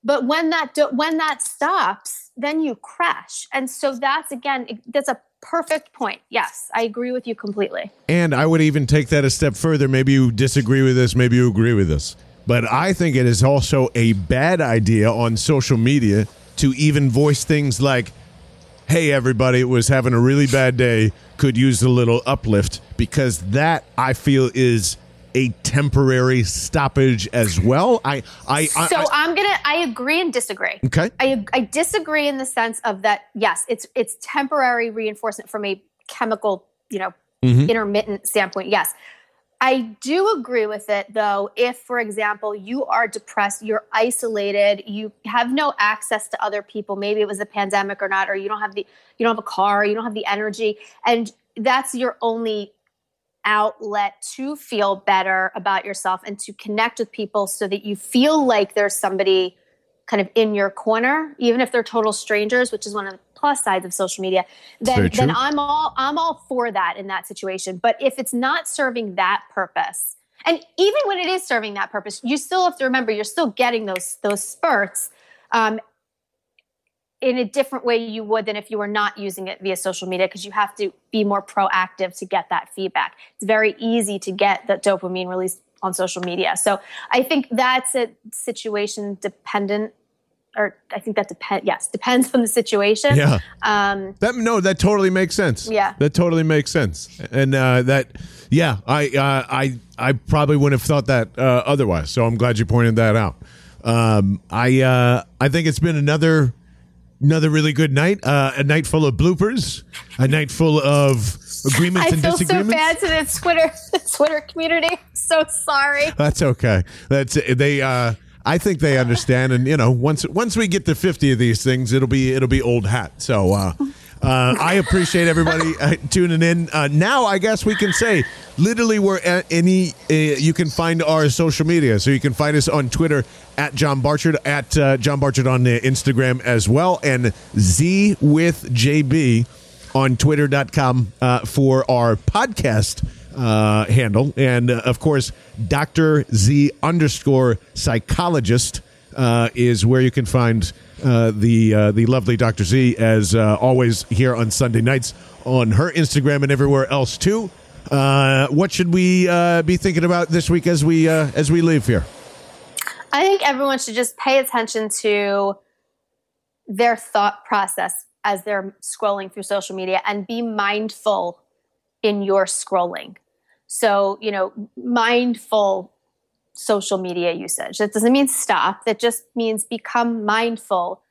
But when that do- when that stops, then you crash. And so that's again, that's a perfect point. Yes, I agree with you completely. And I would even take that a step further. Maybe you disagree with this, maybe you agree with this. But I think it is also a bad idea on social media to even voice things like, hey, everybody was having a really bad day, could use a little uplift, because that I feel is a temporary stoppage as well. I, I, I, So I I'm gonna. I agree and disagree. okay. I, I disagree in the sense of that. Yes, it's it's temporary reinforcement from a chemical, you know, Mhm. intermittent standpoint. Yes, I do agree with it though. If, for example, you are depressed, you're isolated, you have no access to other people. Maybe it was the pandemic or not, or you don't have the you don't have a car, you don't have the energy, and that's your only outlet to feel better about yourself and to connect with people so that you feel like there's somebody kind of in your corner even if they're total strangers which is one of the plus sides of social media then then. I'm all I'm all for that in that situation but if it's not serving that purpose and even when it is serving that purpose you still have to remember you're still getting those those spurts um, in a different way you would than if you were not using it via social media because you have to be more proactive to get that feedback. It's very easy to get that dopamine release on social media. So I think that's a situation dependent or I think that depend yes, depends on the situation. Yeah. Um That no, that totally makes sense. Yeah. that totally makes sense. And uh, that, yeah, I, uh, I, I probably wouldn't have thought that uh, otherwise. So I'm glad you pointed that out. Um, I, uh, I think it's been another, another really good night. Uh, a night full of bloopers, a night full of agreements I and feel so bad to the Twitter [laughs] the Twitter community. I'm so sorry. That's okay. That's they. Uh, I think they understand, and you know, once once we get to fifty of these things, it'll be it'll be old hat. So uh, uh, I appreciate everybody uh, tuning in. Uh, now, I guess we can say literally where any uh, you can find our social media. So you can find us on Twitter at John Barchard, at uh, John Barchard on uh, Instagram as well, and Z with JB on twitter.com uh, for our podcast uh, handle. And uh, of course, Dr. Z underscore psychologist uh, is where you can find uh, the the lovely Dr. Z as always here on Sunday nights on her Instagram and everywhere else too. What should we be thinking about this week as we as we leave here? I think everyone should just pay attention to their thought process as they're scrolling through social media and be mindful in your scrolling. So, you know, mindful social media usage. That doesn't mean stop, that just means become mindful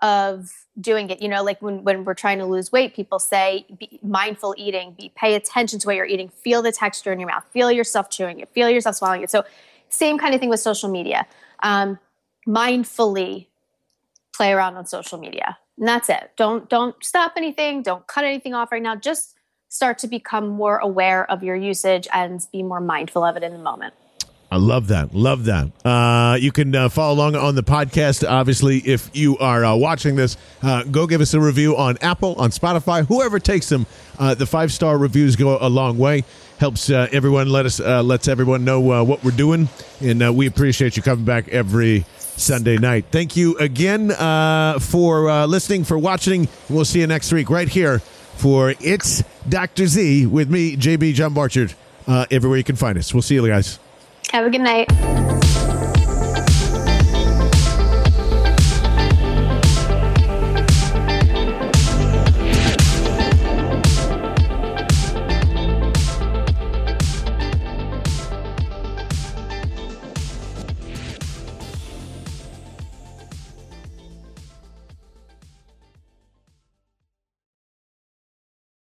of doing it. You know, like when, when we're trying to lose weight, people say be mindful eating, be pay attention to what you're eating, feel the texture in your mouth, feel yourself chewing it, feel yourself swallowing it. So same kind of thing with social media. Um, mindfully play around on social media, and that's it. Don't don't stop anything. Don't cut anything off right now. Just start to become more aware of your usage and be more mindful of it in the moment. I love that. Love that. Uh, you can uh, follow along on the podcast. Obviously, if you are uh, watching this, uh, go give us a review on Apple, on Spotify, whoever takes them. Uh, the five star reviews go a long way. Helps uh, everyone. Let us uh, lets everyone know uh, what we're doing, and uh, we appreciate you coming back every Sunday night. Thank you again for listening, for watching. We'll see you next week right here for it's Dr. Z with me, JB John Barchard. everywhere you can find us. We'll see you guys. Have a good night.